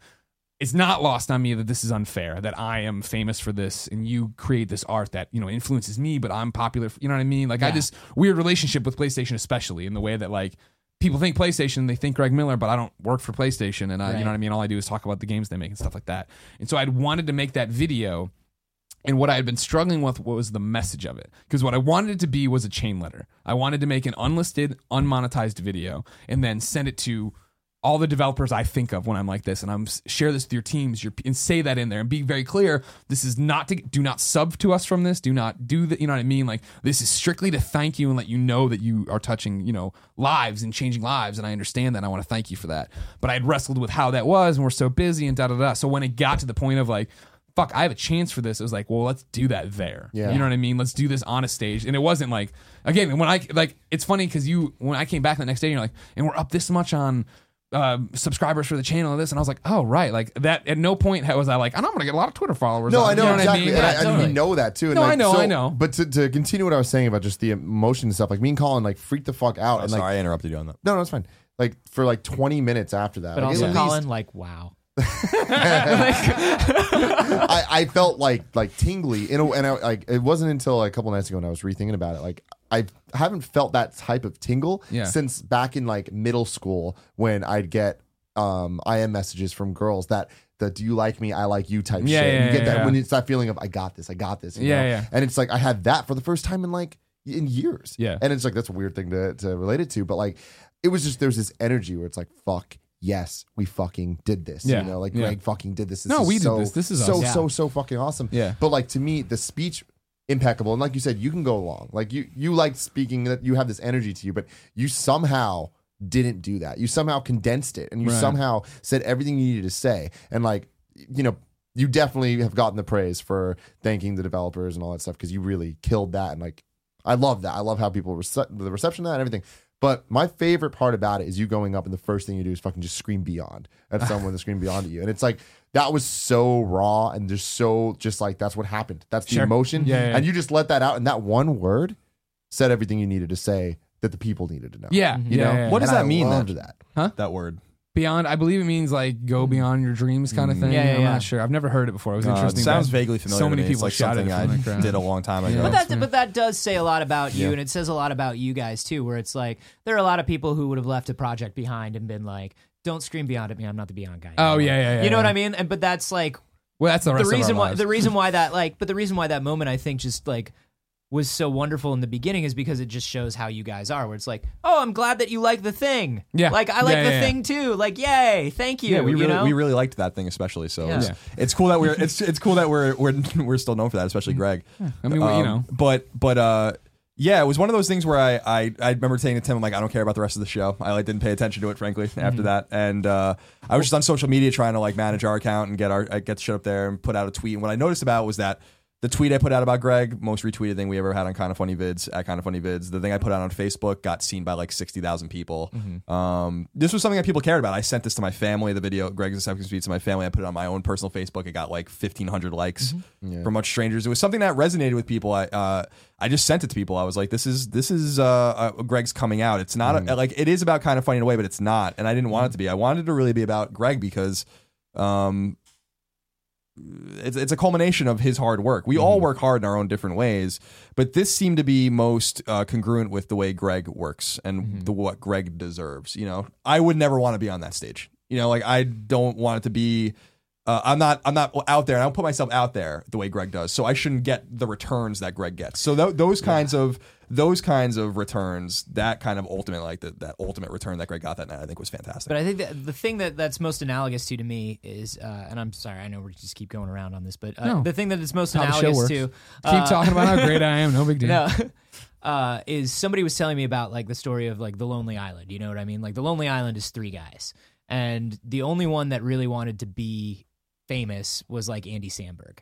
it's not lost on me that this is unfair that I am famous for this and you create this art that you know influences me but I'm popular for, you know what I mean like I Yeah. just weird relationship with PlayStation especially in the way that like people think PlayStation they think Greg Miller but I don't work for PlayStation and I you know what I mean all I do is talk about the games they make and stuff like that and so I'd wanted to make that video and what I had been struggling with was the message of it. Because what I wanted it to be was a chain letter. I wanted to make an unlisted, unmonetized video and then send it to all the developers I think of when I'm like this, and I'm share this with your teams, your, and say that in there, and be very clear. This is not to do not sub to us from this. Do not do that. You know what I mean? Like this is strictly to thank you and let you know that you are touching, you know, lives and changing lives, and I understand that. and I want to thank you for that. But I had wrestled with how that was, and we're so busy and da da da. So when it got to the point of like fuck, I have a chance for this. It was like, well, let's do that there. Yeah. You know what I mean? Let's do this on a stage. And it wasn't like, again, when I, like, it's funny because you, when I came back the next day, you're like, and we're up this much on, uh, subscribers for the channel and this and I was like oh right like that at no point was I like and I'm gonna get a lot of Twitter followers No, on- I know you what exactly, mean? and, Yeah, I, and totally. we know that too. And No, like, I know, so- I know. But to, to continue what I was saying about just the emotion and stuff, like me and Colin like freaked the fuck out, Oh, and like sorry, I interrupted you on that. no, no, it's fine. Like for like twenty minutes after that, But like, also, at least- Colin, like, wow. I, I felt like like tingly in a, and I, like it wasn't until a couple nights ago when I was rethinking about it like I haven't felt that type of tingle Yeah. since back in like middle school when I'd get um IM messages from girls that the do you like me I like you type Yeah, shit yeah, you get yeah, that yeah. when it's that feeling of I got this I got this you Yeah, know? yeah. and it's like I had that for the first time in like in years Yeah. and it's like that's a weird thing to to relate it to but like it was just there's this energy where it's like fuck yes we fucking did this Yeah, you know like yeah. Greg fucking did this, this No, is we did so, this. This is so us. so so fucking awesome. Yeah. But like to me, the speech impeccable, and like you said, you can go along. Like you you like speaking that you have this energy to you, but you somehow didn't do that. You somehow condensed it and you Right. somehow said everything you needed to say. And like, you know, you definitely have gotten the praise for thanking the developers and all that stuff because you really killed that. And like, I love that. I love how people rece- the reception of that and everything. But my favorite part about it is you going up and the first thing you do is fucking just scream beyond at someone to scream beyond at you. And it's like that was so raw and just so just like that's what happened. That's the Sure. emotion. Yeah, yeah. And you just let that out and that one word said everything you needed to say that the people needed to know. Yeah, You yeah, know? yeah. What does And that I mean, loved then? that. that word. Beyond? I believe it means like go beyond your dreams kind of thing. Yeah, yeah, I'm yeah. not sure. I've never heard it before. It was Uh, it interesting. sounds but vaguely familiar. So to many me. It's people like shouted something it from I crowd. did a long time ago. Yeah. But that, but that does say a lot about you, Yeah. and it says a lot about you guys too. Where it's like there are a lot of people who would have left a project behind and been like, "Don't scream beyond at me. I'm not the Beyond guy." Oh anymore." yeah, yeah, yeah. you know what. I mean? And but that's like Well, that's the the rest reason of our why lives. the reason why that like, but the reason why that moment I think just like was so wonderful in the beginning is because it just shows how you guys are. Where it's like, oh, I'm glad that you like the thing. Yeah. like I like Yeah, the yeah, yeah. thing too. Like, yay, thank you. yeah, we you really know? we really liked that thing, especially. So Yeah. it's, Yeah. it's cool that we're it's it's cool that we're we're we're still known for that, especially Greg. I mean, you Um, know, but but uh, yeah, it was one of those things where I I, I remember saying to Tim, I'm like, I don't care about the rest of the show. I like didn't pay attention to it, frankly. Mm-hmm. After that, and uh, I was just on social media trying to like manage our account and get our get shit up there and put out a tweet. And what I noticed about was that. The tweet I put out about Greg, most retweeted thing we ever had on Kinda Funny Vids at Kinda Funny Vids. The thing I put out on Facebook got seen by like sixty thousand people. Mm-hmm. Um, this was something that people cared about. I sent this to my family. The video, Greg's acceptance speech to my family. I put it on my own personal Facebook. It got like fifteen hundred likes Mm-hmm. Yeah. from much strangers. It was something that resonated with people. I uh, I just sent it to people. I was like, this is this is uh, uh, Greg's coming out. It's not a, like it is about kind of funny in a way, but it's not. And I didn't want it to be. I wanted it to really be about Greg because. Um, it's it's a culmination of his hard work. We all work hard in our own different ways, but this seemed to be most uh, congruent with the way Greg works and the what Greg deserves. You know, I would never want to be on that stage. You know, like I don't want it to be. Uh, I'm not. I'm not out there. I don't put myself out there the way Greg does. So I shouldn't get the returns that Greg gets. So th- those kinds of those kinds of returns, that kind of ultimate, like the, that ultimate return that Greg got that night, I think was fantastic. But I think that the thing that that's most analogous to to me is, uh, and I'm sorry, I know we just keep going around on this, but uh, No. the thing that it's most How analogous works. to, keep uh, talking about how great I am. No big deal. no, uh, is somebody was telling me about like the story of like the Lonely Island. You know what I mean? Like the Lonely Island is three guys, and the only one that really wanted to be famous was like Andy Samberg.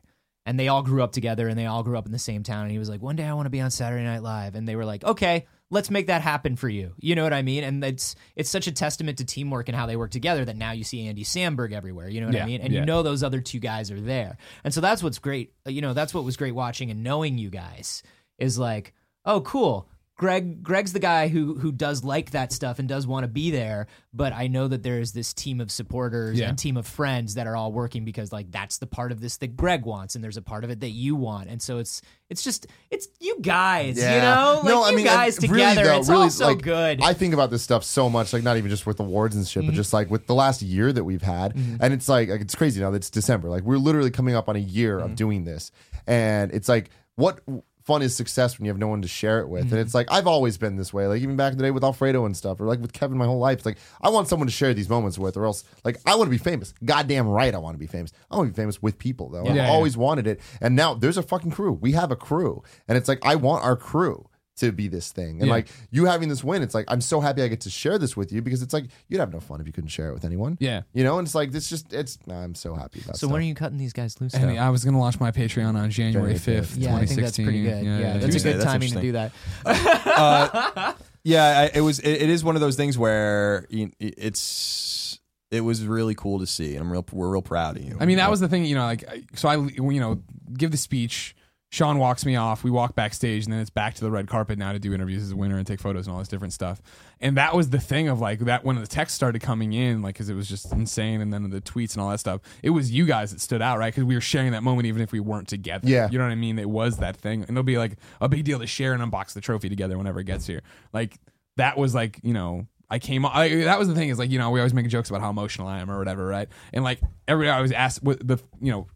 And they all grew up together and they all grew up in the same town. And he was like, one day I want to be on Saturday Night Live. And they were like, okay, let's make that happen for you. You know what I mean? And it's it's such a testament to teamwork and how they work together that now you see Andy Samberg everywhere. You know what I mean? And yeah. you know those other two guys are there. And so that's what's great. You know, that's what was great watching and knowing you guys is like, oh, cool. Greg Greg's the guy who who does like that stuff and does want to be there, but I know that there is this team of supporters Yeah. and team of friends that are all working because like that's the part of this that Greg wants and there's a part of it that you want. And so it's it's just it's you guys, you know? Like you guys and together. it's all so like, good. I think about this stuff so much, like not even just with awards and shit, Mm-hmm. but just like with the last year that we've had, and it's like, like it's crazy now that it's December. Like we're literally coming up on a year Mm-hmm. of doing this, and it's like what. Fun is success when you have no one to share it with, Mm-hmm. and it's like I've always been this way. Like even back in the day with Alfredo and stuff, or like with Kevin my whole life. It's like I want someone to share these moments with, or else like I want to be famous. Goddamn right, I want to be famous. I want to be famous with people though. I've Yeah, yeah. always wanted it, and now there's a fucking crew. We have a crew, and it's like I want our crew to be this thing. And Yeah. like you having this win, it's like I'm so happy I get to share this with you because it's like you'd have no fun if you couldn't share it with anyone. Yeah. You know, and it's like this just it's I'm so happy about that. so when are you cutting these guys loose? And though? I was going to launch my Patreon on January January 5th, yeah, I think that's pretty good. Yeah, that's Tuesday, a good that's timing to do that. Uh, yeah, I, it was. It, it is one of those things where you- it's. It was really cool to see, and I'm real. We're real proud of you. I mean, that was the thing, you know, like, so I, you know, give the speech. Shawn walks me off. We walk backstage, and then it's back to the red carpet now to do interviews as a winner and take photos and all this different stuff. And that was the thing of like that when the text started coming in, like, because it was just insane. And then the tweets and all that stuff. It was you guys that stood out, right? Because we were sharing that moment even if we weren't together. Yeah. You know what I mean? It was that thing. And it'll be like a big deal to share and unbox the trophy together whenever it gets here. Like, that was like, you know, I came. I, that was the thing is like you know we always make jokes about how emotional I am or whatever, right? And like every I was asked what the you know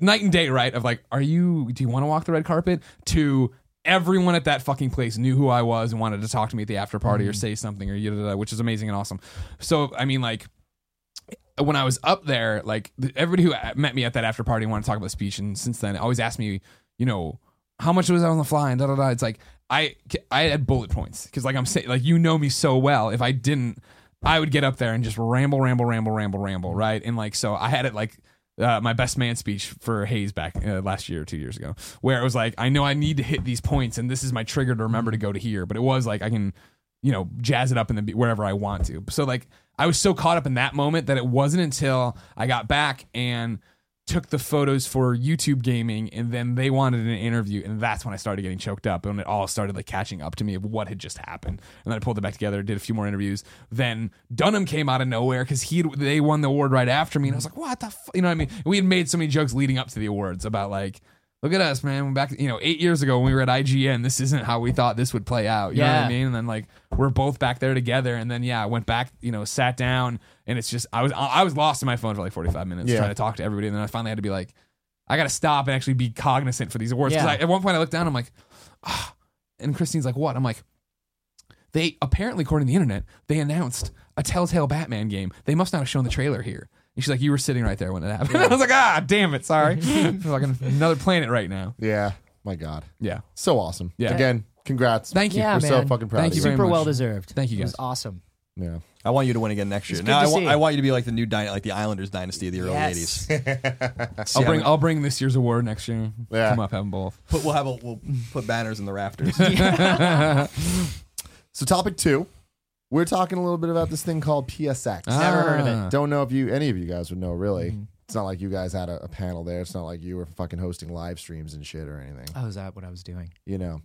night and day, right? Of like, are you? Do you want to walk the red carpet? To everyone at that fucking place knew who I was and wanted to talk to me at the after party or mm-hmm. say something or yada, yada, which is amazing and awesome. So I mean, like when I was up there, like everybody who uh, met me at that after party wanted to talk about the speech, and since then, always asked me, you know, how much was I on the fly and da da da. It's like I I had bullet points because like I'm saying like you know me so well. If I didn't, I would get up there and just ramble, ramble, ramble, ramble, ramble, right? And like so, I had it like. Uh, my best man speech for Hayes back uh, last year or two years ago, where it was like, I know I need to hit these points, and this is my trigger to remember to go to here. But it was like I can, you know, jazz it up and then be wherever I want to. So like I was so caught up in that moment that it wasn't until I got back and took the photos for YouTube gaming and then they wanted an interview and that's when I started getting choked up and it all started like catching up to me of what had just happened and then I pulled it back together did a few more interviews then Dunham came out of nowhere because he they won the award right after me and I was like what the fu-? you know what I mean we had made so many jokes leading up to the awards about like look at us man back you know eight years ago when we were at IGN this isn't how we thought this would play out you know what Yeah. I mean and then like we're both back there together and then yeah I went back you know sat down and it's just I was I was lost in my phone for like 45 minutes Yeah. trying to talk to everybody and then I finally had to be like I got to stop and actually be cognizant for these awards because Yeah. at one point I looked down I'm like ah. and Christine's like what I'm like they apparently according to the internet they announced a Telltale Batman game they must not have shown the trailer here and she's like you were sitting right there when it happened I was like ah damn it sorry Feel like on another planet right now Yeah. My God. yeah So awesome. Yeah. Again, congrats. Thank you Yeah, We're so man. fucking proud Thank of you you. very Super much. well deserved. Thank you, It was guys. awesome. Yeah. I want you to win again next year. It's Now good I to want, see. I want you to be like the new dy- like the Islanders dynasty of the early Yes. 80s. I'll bring. I'll bring this year's award next year Yeah. come up have them both Put, we'll have a, we'll put banners in the rafters. So topic two, we're talking a little bit about this thing called PSX. Never heard of it. Ah. Don't know if you any of you guys would know really. Mm-hmm. It's not like you guys had a, a panel there. It's not like you were fucking hosting live streams and shit or anything. Oh, is that what I was doing? You know.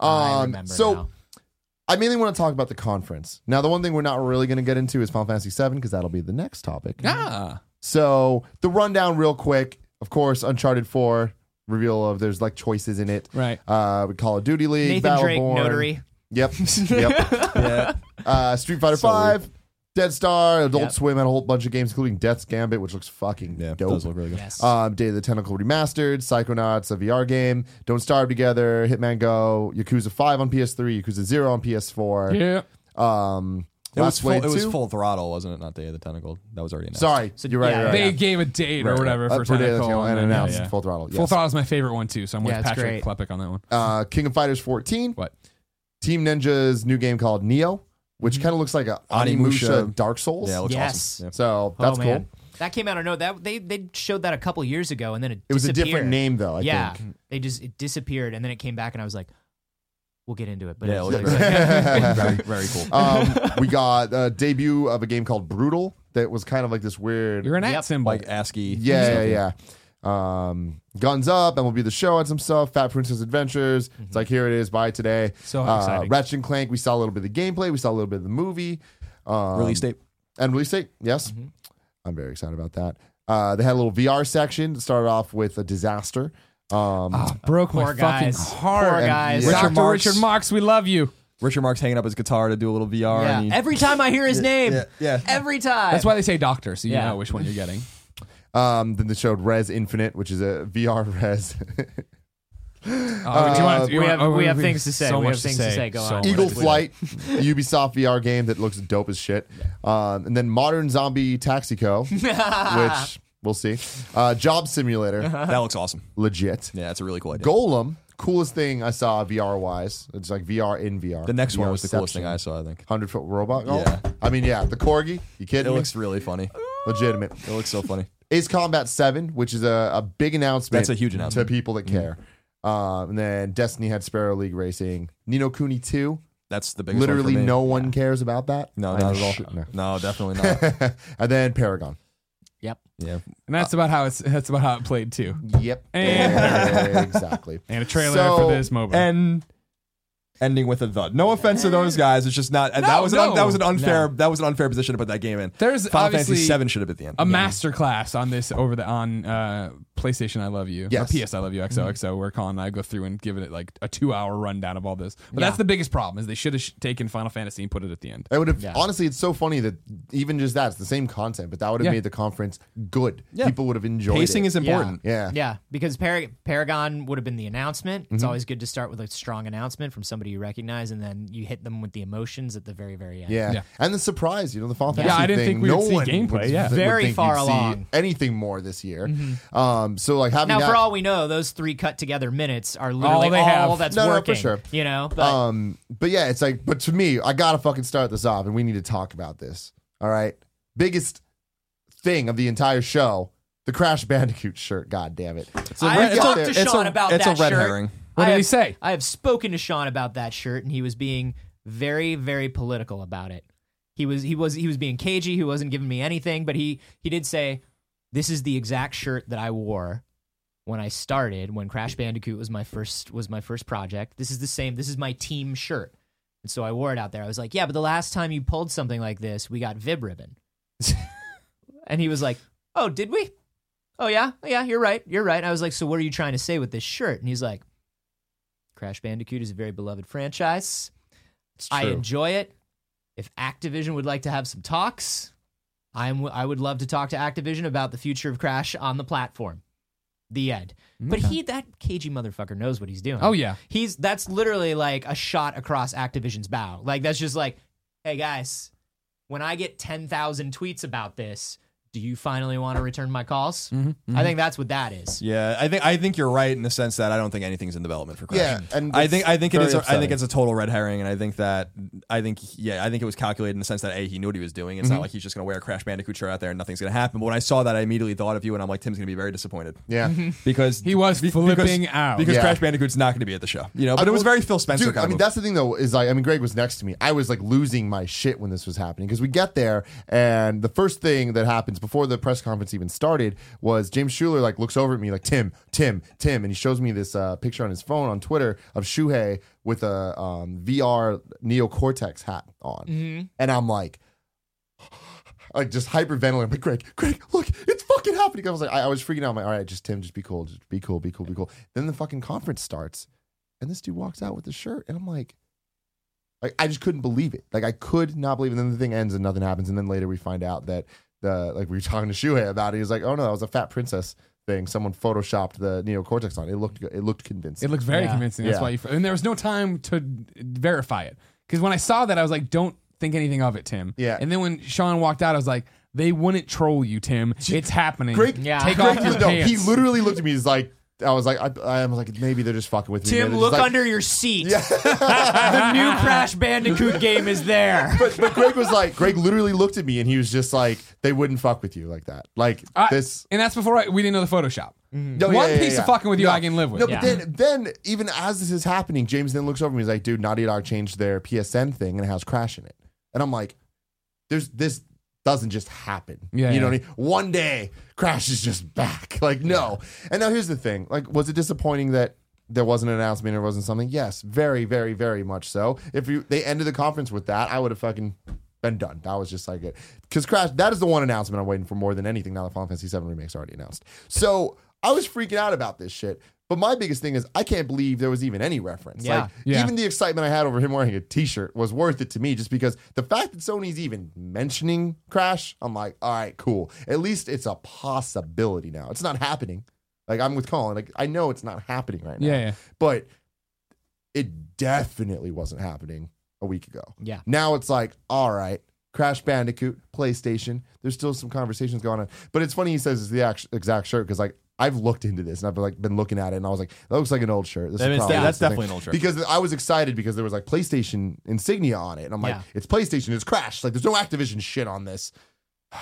I Um, remember so now. I mainly want to talk about the conference. Now, the one thing we're not really going to get into is Final Fantasy VII because that'll be the next topic. ah So the rundown, real quick. Of course, Uncharted Four reveal of there's like choices in it. right Uh, Call of Duty League, Nathan Drake, Battleborn. notary. Yep, yep. yeah. Uh, Street Fighter So Five, Dead Star, Adult Yep. Swim had a whole bunch of games, including Death's Gambit, which looks fucking Yeah. dope. Does look really good. Yes. Um, Day of the Tentacle Remastered, Psychonauts, a VR game, Don't Starve Together, Hitman Go, Yakuza 5 on PS3, Yakuza 0 on PS4. yeah Um, It was, Last full, Wave it was 2. full throttle, wasn't it? Not Day of the Tentacle. That was already announced. Sorry, So, you're right. yeah, you're right. they gave a date or whatever Uh, for for Day of the Tentacle Tentacle and then, announced yeah, yeah. Full Throttle. Yes. Full Throttle is my favorite one too, so I'm with Yeah, it's Patrick great. Klepek on that one. Uh, King of Fighters 14. What? Team Ninja's new game called Nioh, which kind of looks like a Onimusha Onimusha. Dark Souls. Yeah, it looks Yes. awesome. Yeah. so that's oh, cool. That came out of no. That they they showed that a couple years ago, and then it It was a different name though. I yeah, think. they just it disappeared, and then it came back, and I was like, "We'll get into it." But Yeah, it it was looks like- very, very cool. um, we got a debut of a game called Brutal that was kind of like this weird. You're an Yep. at symbol. like ASCII. yeah, stuff. yeah, yeah. Um, Guns Up, and we'll be the show on some stuff. Fat Princess Adventures. It's like here it is. Buy it today. So uh, exciting. Ratchet and Clank. We saw a little bit of the gameplay. We saw a little bit of the movie. Um, Release date. and release date. Yes, Mm-hmm. I'm very excited about that. Uh, they had a little VR section. Started off with a disaster. Um, Ah, broke my Poor fucking guys. heart. Poor guys. Richard Dr. Marx- Richard Marks, we love you. Richard Mark's hanging up his guitar to do a little VR. Yeah. and he- Every time I hear his name, yeah, yeah. every time. That's why they say doctor, so you Yeah. know which one you're getting. Um, then they showed Rez Infinite, which is a VR Rez. Oh, you want- do you we want- have oh, we have things to say. So we much have things to say. Go So on. much. Eagle Flight, Ubisoft VR game that looks dope as shit. Um, and then Modern Zombie Taxi Co., which we'll see. Uh, Job Simulator, that looks awesome. legit. Yeah, it's a really cool idea. Golem, coolest thing I saw VR wise. It's like VR in VR. The next one was the coolest thing I saw. I think Hundred foot robot. golem? Yeah. I mean, yeah, the corgi. You it kidding me? looks really funny. Legitimate. It looks so funny. Ace Combat Seven, which is a, a big announcement. That's a huge announcement. to people that care. Um, and then Destiny had Sparrow League Racing. Ni no Kuni Two. That's the biggest. Literally, me. no one cares about that. no, I'm not at all. sure- no. No, definitely not. and then Paragon. Yep. yeah, And that's about how it's that's about how it played too. Yep. And- exactly. And a trailer So- for this mobile. and ending with a thud. No offense to those guys. It's just not. and that No, was an, no, that was an unfair. no. That was an unfair position to put that game in. There's Final obviously Fantasy Seven should have been at the end. a master class on this over the on uh, PlayStation I Love You. Yes. Or PS I Love You XOXO, where Colin and I go through and give it like a two hour rundown of all this. But Yeah. that's the biggest problem is they should have sh- taken Final Fantasy and put it at the end. It would have Yeah. honestly. It's so funny that even just that, it's the same content, but that would have Yeah. made the conference good. Yeah. People would have enjoyed Pacing it. is important. yeah. Yeah, because Par- Paragon would have been the announcement. Mm-hmm. It's always good to start with a strong announcement from somebody somebody you recognize, and then you hit them with the emotions at the very, very end. Yeah. Yeah. and the surprise, you know, the Final Yeah, Fantasy I didn't thing, think we no would see one gameplay, would- yeah. would Very think far you'd see along. anything more this year. Um, so like having Now, that, for all we know, those three cut together minutes are literally they all have. that's No, no, for working. sure. You know, but um, but yeah, it's like, but to me, I gotta fucking start this off, and we need to talk about this. All right, biggest thing of the entire show, the Crash Bandicoot shirt. God damn it! It's a I red- have a- talked to it's Shawn a- about it's that a red shirt. herring. What I did have, he say? I have spoken to Shawn about that shirt, and he was being very, very political about it. He was he was he was being cagey. He wasn't giving me anything, but he he did say, "This is the exact shirt that I wore when I started. When Crash Bandicoot was my first was my first project. This is the same. This is my team shirt." And so I wore it out there. I was like, "Yeah, but the last time you pulled something like this, we got Vib ribbon." and he was like, "Oh, did we?" Oh yeah, yeah, you're right, you're right. I was like, so what are you trying to say with this shirt? And he's like, Crash Bandicoot is a very beloved franchise. It's I enjoy it. If Activision would like to have some talks, I'm I would love to talk to Activision about the future of Crash on the platform. The end. But he that cagey motherfucker knows what he's doing. Oh yeah. He's that's literally like a shot across Activision's bow. Like that's just like, hey guys, when I get ten thousand tweets about this, do you finally want to return my calls? Mm-hmm. I think that's what that is. Yeah, I think I think you're right in the sense that I don't think anything's in development for Crash. Yeah, and I think I think it very is. A, I think it's a total red herring, and I think that I think yeah, I think it was calculated in the sense that a he knew what he was doing. It's Mm-hmm. not like he's just going to wear a Crash Bandicoot shirt out there and nothing's going to happen. But when I saw that, I immediately thought of you, and I'm like, Tim's going to be very disappointed yeah. because He was be- flipping because, out. because Yeah. Crash Bandicoot's not going to be at the show. You know, but I it was will- very Phil Spencer. Dude, kind I mean, move. that's the thing though, is like, I mean, Greg was next to me. I was like losing my shit when this was happening because we get there and the first thing that happens before the press conference even started was James Schuler like looks over at me like Tim, Tim, Tim, and he shows me this uh, picture on his phone on Twitter of Shuhei with a um, VR Neo Cortex hat on, and I'm like. Like just hyperventilating, I'm like Greg, Greg, look, it's fucking happening. I was like, I, I was freaking out. I'm like, all right, just Tim, just be cool, just be cool, be cool, be cool. Then the fucking conference starts, and this dude walks out with the shirt, and I'm like, like I just couldn't believe it. Like I could not believe it. And then the thing ends and nothing happens. And then later we find out that the like we were talking to Shuhei about it. He was like, oh no, that was a fat princess thing. Someone photoshopped the Neo Cortex on. It It looked good. It looked convincing. It looked very Yeah. convincing. That's Yeah. why you. And there was no time to verify it because when I saw that, I was like, "Don't think anything of it, Tim." Yeah. And then when Shawn walked out, I was like, "They wouldn't troll you, Tim. It's happening." Greg, Yeah. Take Greg, off your no, pants. he literally looked at me. He's like, I was like, I, I was like, maybe they're just fucking with me. Tim, look like- under your seat. the new Crash Bandicoot game is there. But, but Greg was like, Greg literally looked at me and he was just like, they wouldn't fuck with you like that. Like I- this. and that's before I, we didn't know the Photoshop. Mm-hmm. No, One yeah, yeah, piece yeah. of fucking with you, I can live with. No, Yeah. but then, then even as this is happening, James then looks over and he's like, "Dude, Naughty Dog changed their PSN thing and it has Crash in it." And I'm like, "There's this doesn't just happen. Yeah, you know yeah. what I mean? One day, Crash is just back. Like, no. And now here's the thing: like, was it disappointing that?" There wasn't an announcement or wasn't something. Yes, very, very, very much so. If you they ended the conference with that, I would have fucking been done. That was just like it. Because Crash, that is the one announcement I'm waiting for more than anything. Now the Final Fantasy VII remake's already announced. So I was freaking out about this shit. But my biggest thing is I can't believe there was even any reference. Yeah. Like Yeah. even the excitement I had over him wearing a t-shirt was worth it to me just because the fact that Sony's even mentioning Crash, I'm like, all right, cool. At least it's a possibility now. It's not happening. Like I'm with Colin. Like I know it's not happening right now. Yeah, yeah. But it definitely wasn't happening a week ago. Yeah. Now it's like, all right, Crash Bandicoot, PlayStation. There's still some conversations going on, but it's funny he says it's the act- exact shirt because like I've looked into this and I've like been looking at it and I was like, that looks like an old shirt. This That is is- probably that's something- definitely an old shirt. Because I was excited because there was like PlayStation insignia on it, and I'm like, Yeah. it's PlayStation, it's Crash. Like, there's no Activision shit on this.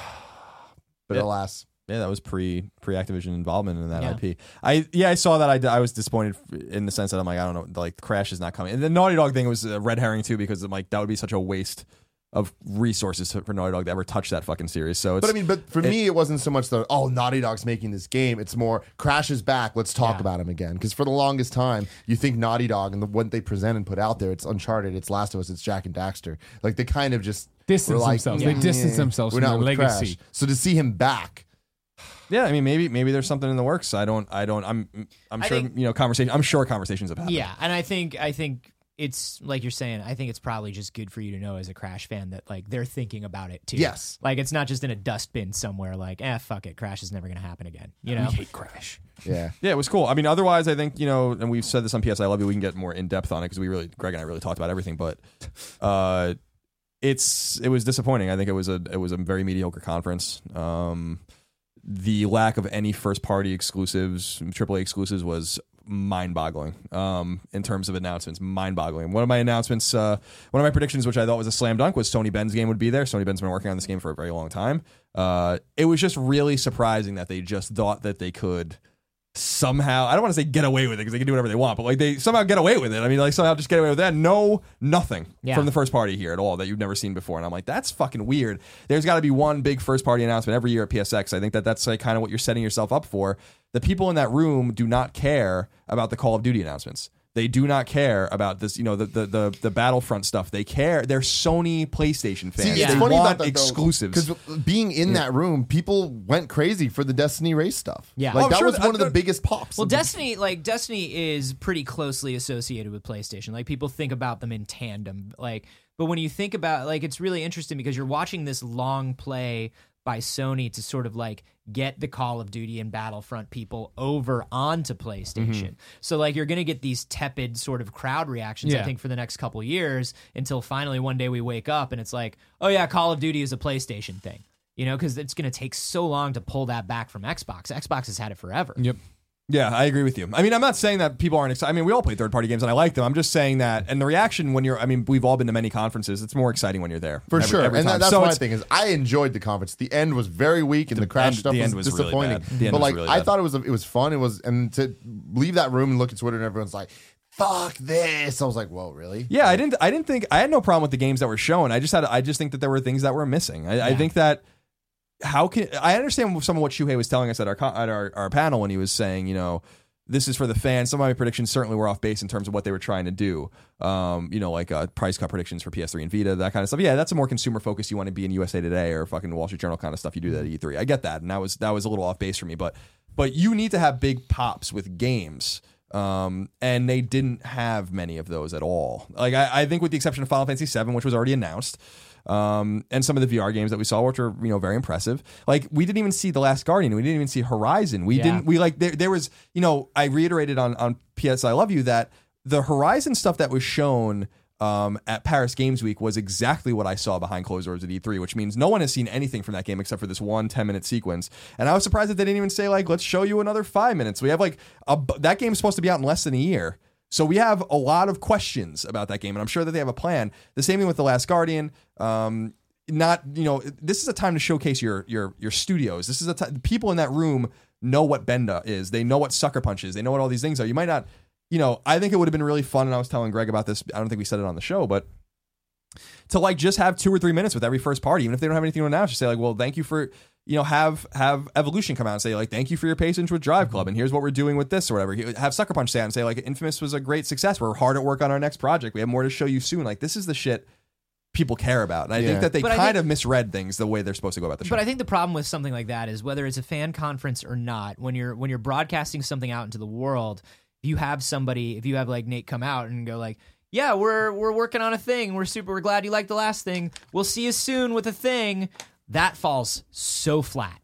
But Yeah. alas, Yeah, that was pre pre Activision involvement in that Yeah. IP. I yeah, I saw that. I, I was disappointed in the sense that I'm like, I don't know, like Crash is not coming. And the Naughty Dog thing was a red herring too because I'm like that would be such a waste of resources for Naughty Dog to ever touch that fucking series. So it's But I mean, but for me, it wasn't so much the oh Naughty Dog's making this game. It's more Crash is back. Let's talk Yeah. about him again. Because for the longest time, you think Naughty Dog and the what they present and put out there, it's Uncharted, it's Last of Us, it's Jak and Daxter. Like they kind of just Distance were like, themselves. "Yeah, They distance themselves we're from not their legacy. Crash. So to see him back, yeah, I mean maybe maybe there's something in the works. I don't I don't I'm I'm I sure think- you know conversation I'm sure conversations have happened. Yeah, and I think I think it's like you're saying. I think it's probably just good for you to know as a Crash fan that like they're thinking about it too. Yes. like it's not just in a dustbin somewhere. Like, eh, fuck it, Crash is never gonna happen again. You know, hate Crash. Yeah. Yeah, it was cool. I mean, otherwise, I think you know, and we've said this on PS I Love You. We can get more in depth on it because we really, Greg and I really talked about everything. But uh, it's it was disappointing. I think it was a it was a very mediocre conference. Um, the lack of any first party exclusives, AAA exclusives, was mind boggling. Um, in terms of announcements, mind boggling. One of my announcements, uh, one of my predictions, which I thought was a slam dunk, was Sony Bend's game would be there. Sony Bend's been working on this game for a very long time. Uh, it was just really surprising that they just thought that they could somehow I don't want to say get away with it because they can do whatever they want, but like they somehow get away with it. I mean, like somehow just get away with that. No, nothing Yeah. from the first party here at all that you've never seen before. And I'm like, that's fucking weird. There's got to be one big first party announcement every year at PSX. I think that that's like kind of what you're setting yourself up for. The people in that room do not care about the Call of Duty announcements. They do not care about this, you know, the the the, the Battlefront stuff. They care. They're Sony PlayStation fans. See, it's they funny want about that exclusives. because being in that room, people went crazy for the Destiny race stuff. Yeah. like Oh, I'm that sure was that- one of the that- biggest pops. Well, of the- Destiny, like Destiny, is pretty closely associated with PlayStation. Like people think about them in tandem. Like, but when you think about, like, it's really interesting because you're watching this long play by Sony to sort of like get the Call of Duty and Battlefront people over onto PlayStation. Mm-hmm. So like you're gonna get these tepid sort of crowd reactions. I think for the next couple years until finally one day we wake up and it's like, oh yeah, Call of Duty is a PlayStation thing. You know, because it's going to take so long to pull that back from Xbox. Xbox has had it forever. Yep. Yeah, I agree with you. I mean, I'm not saying that people aren't excited. I mean, we all play third party games and I like them. I'm just saying that, and the reaction when you're, I mean, we've all been to many conferences. It's more exciting when you're there. for every- sure, every and that, that's so my thing is I enjoyed the conference. The end was very weak, and the, crash end- stuff the was, end was really disappointing. The end but like really I thought it was it was fun. It was and to leave that room and look at Twitter and everyone's like, "Fuck this!" I was like, "Whoa, really?" Yeah, I didn't. I didn't think I had no problem with the games that were shown. I just had. I just think that there were things that were missing. I, I think that how can I understand some of what Shuhei was telling us at our at our, our panel when he was saying, you know, this is for the fans. Some of my predictions certainly were off base in terms of what they were trying to do. Um, you know, like uh, price cut predictions for PS3 and Vita, that kind of stuff. Yeah, that's a more consumer focus. You want to be in USA Today or fucking Wall Street Journal kind of stuff. You do that at E3. I get that, and that was that was a little off base for me. But but you need to have big pops with games. Um, and they didn't have many of those at all. Like I, I think with the exception of Final Fantasy VII, which was already announced, um, and some of the VR games that we saw, which were you know very impressive. Like we didn't even see the Last Guardian, we didn't even see Horizon. We Yeah. didn't. We like there, there was you know I reiterated on on PS I Love You that the Horizon stuff that was shown. Um, at Paris Games Week was exactly what I saw behind closed doors at E3, which means no one has seen anything from that game except for this one 10 minute sequence. And I was surprised that they didn't even say like, let's show you another five minutes. We have like a, that game's supposed to be out in less than a year. So we have a lot of questions about that game, and I'm sure that they have a plan. The same thing with the Last Guardian. Um, not you know, this is a time to showcase your your your studios. This is a time people in that room know what Benda is. They know what Sucker Punch is. They know what all these things are. You might not, you know. I think it would have been really fun, and I was telling Greg about this. I don't think we said it on the show, but to like just have two or three minutes with every first party, even if they don't have anything to announce, just say like, well, thank you for you know have have Evolution come out and say like, thank you for your patience with Drive Club, mm-hmm. and here's what we're doing with this or whatever. Have Sucker Punch say and say like, Infamous was a great success. We're hard at work on our next project. We have more to show you soon. Like this is the shit people care about, and I Yeah. think that they But kind think- of misread things the way they're supposed to go about the show. But I think the problem with something like that is whether it's a fan conference or not, when you're when you're broadcasting something out into the world, if you have somebody, if you have like Nate come out and go like, "Yeah, we're we're working on a thing. We're super we're glad you liked the last thing. We'll see you soon with a thing." That falls so flat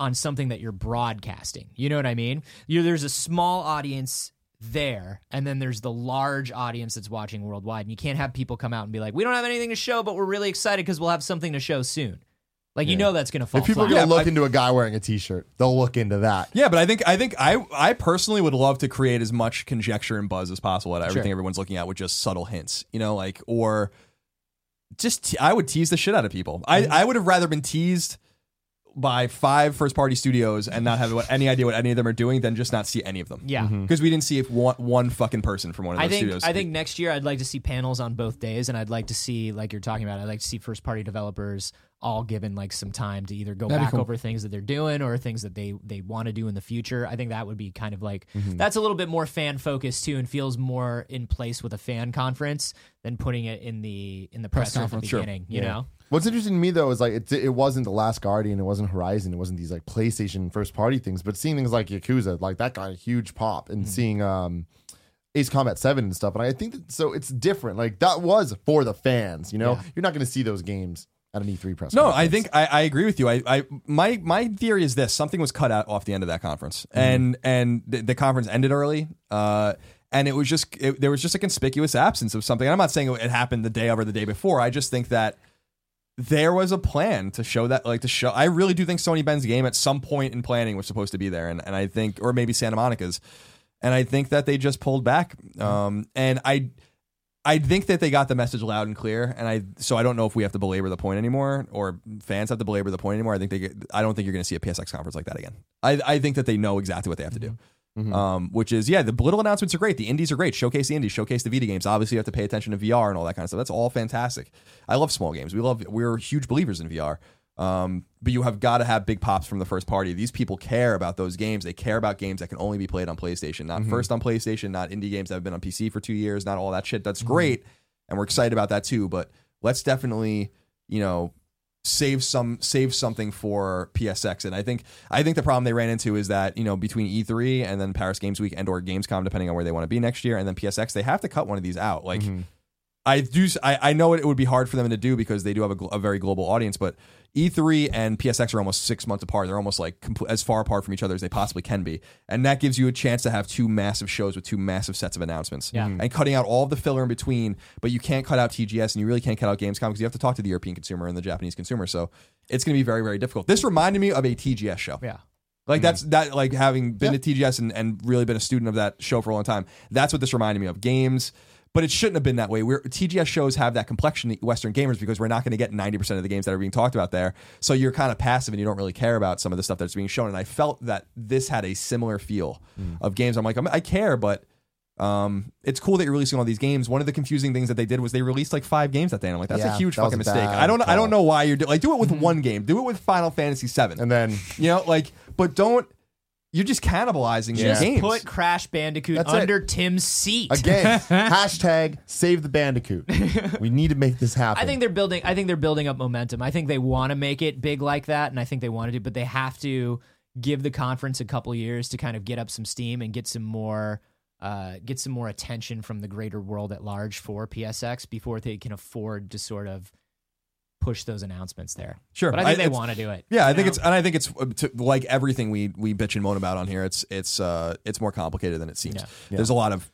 on something that you're broadcasting. You know what I mean? You there's a small audience there and then there's the large audience that's watching worldwide and you can't have people come out and be like we don't have anything to show but we're really excited because we'll have something to show soon like you know that's gonna fall If people are gonna Yeah, look I- into a guy wearing a T-shirt, they'll look into that. Yeah, but I think I think I I personally would love to create as much conjecture and buzz as possible at everything Sure. everyone's looking at with just subtle hints, you know, like or just te- I would tease the shit out of people. Mm-hmm. I I would have rather been teased by five first party studios and not have what, any idea what any of them are doing than just not see any of them. Yeah. because we didn't see if one one fucking person from one of those I think studios. I think next year I'd like to see panels on both days, and I'd like to see like you're talking about. I'd like to see first party developers all given like some time to either go That'd back cool. over things that they're doing or things that they they want to do in the future. I think that would be kind of like Mm-hmm. that's a little bit more fan focused too, and feels more in place with a fan conference than putting it in the in the Press presser at the conference, sure. beginning. You know, What's interesting to me though is like it, it wasn't the Last Guardian, it wasn't Horizon, it wasn't these like PlayStation first party things, but seeing things like Yakuza, like that got a huge pop, Mm-hmm. and seeing um Ace Combat 7 and stuff. And I think that so it's different. Like that was for the fans, you know? Yeah. You're not going to see those games at an E3 press No, conference. I think I, I agree with you. I, I my my theory is this: something was cut out off the end of that conference, Mm-hmm. and and the, the conference ended early. Uh, and it was just it, there was just a conspicuous absence of something. And I'm not saying it happened the day of or the day before. I just think that there was a plan to show that, like to show. I really do think Sony Bend's game at some point in planning was supposed to be there, and and I think, or maybe Santa Monica's, and I think that they just pulled back. Um, and I. I think that they got the message loud and clear, and I so I don't know if we have to belabor the point anymore, or fans have to belabor the point anymore. I think they get, I don't think you're going to see a PSX conference like that again. I, I think that they know exactly what they have to do, um, which is yeah, the little announcements are great, the indies are great, showcase the indies, showcase the Vita games. Obviously, you have to pay attention to VR and all that kind of stuff. That's all fantastic. I love small games. We love we're huge believers in VR. Um, but you have got to have big pops from the first party. These people care about those games. They care about games that can only be played on PlayStation, not mm-hmm. first on PlayStation, not indie games that have been on PC for two years, not all that shit. That's mm-hmm. great, and we're excited about that too. But let's definitely, you know, save some save something for PSX. And I think I think the problem they ran into is that you know between E3 and then Paris Games Week and or Gamescom, depending on where they want to be next year, and then PSX, they have to cut one of these out. Like. Mm-hmm. I do. I, I know it would be hard for them to do because they do have a, gl- a very global audience. But E3 and PSX are almost six months apart. They're almost like compl- as far apart from each other as they possibly can be, and that gives you a chance to have two massive shows with two massive sets of announcements. Yeah. and cutting out all of the filler in between. But you can't cut out TGS, and you really can't cut out Gamescom because you have to talk to the European consumer and the Japanese consumer. So it's going to be very very difficult. This reminded me of a TGS show. Yeah. Like that's mm-hmm. that like having been to TGS and, and really been a student of that show for a long time. That's what this reminded me of. Games, but it shouldn't have been that way. We're TGS shows have that complexion to Western gamers because we're not going to get 90% of the games that are being talked about there. So you're kind of passive and you don't really care about some of the stuff that's being shown. And I felt that this had a similar feel of games. I'm like, I'm, I care, but um, it's cool that you're releasing all these games. One of the confusing things that they did was they released like five games that day. And I'm like, that's Yeah, a huge that fucking mistake. I don't, I don't know why you're do- like do it with one game. Do it with Final Fantasy VII. And then You know, like, but don't. You're just cannibalizing your Just games. put Crash Bandicoot That's it. under Tim's seat. again, hashtag save the Bandicoot. We need to make this happen. I think they're building. I think they're building up momentum. I think they want to make it big like that, and I think they want to do. But they have to give the conference a couple years to kind of get up some steam and get some more, uh, get some more attention from the greater world at large for PSX before they can afford to sort of push those announcements there. Sure, but I think they want to do it. Yeah, I think know? it's, and I think it's uh, to, like everything we we bitch and moan about on here. It's it's uh it's more complicated than it seems. Yeah. There's a lot of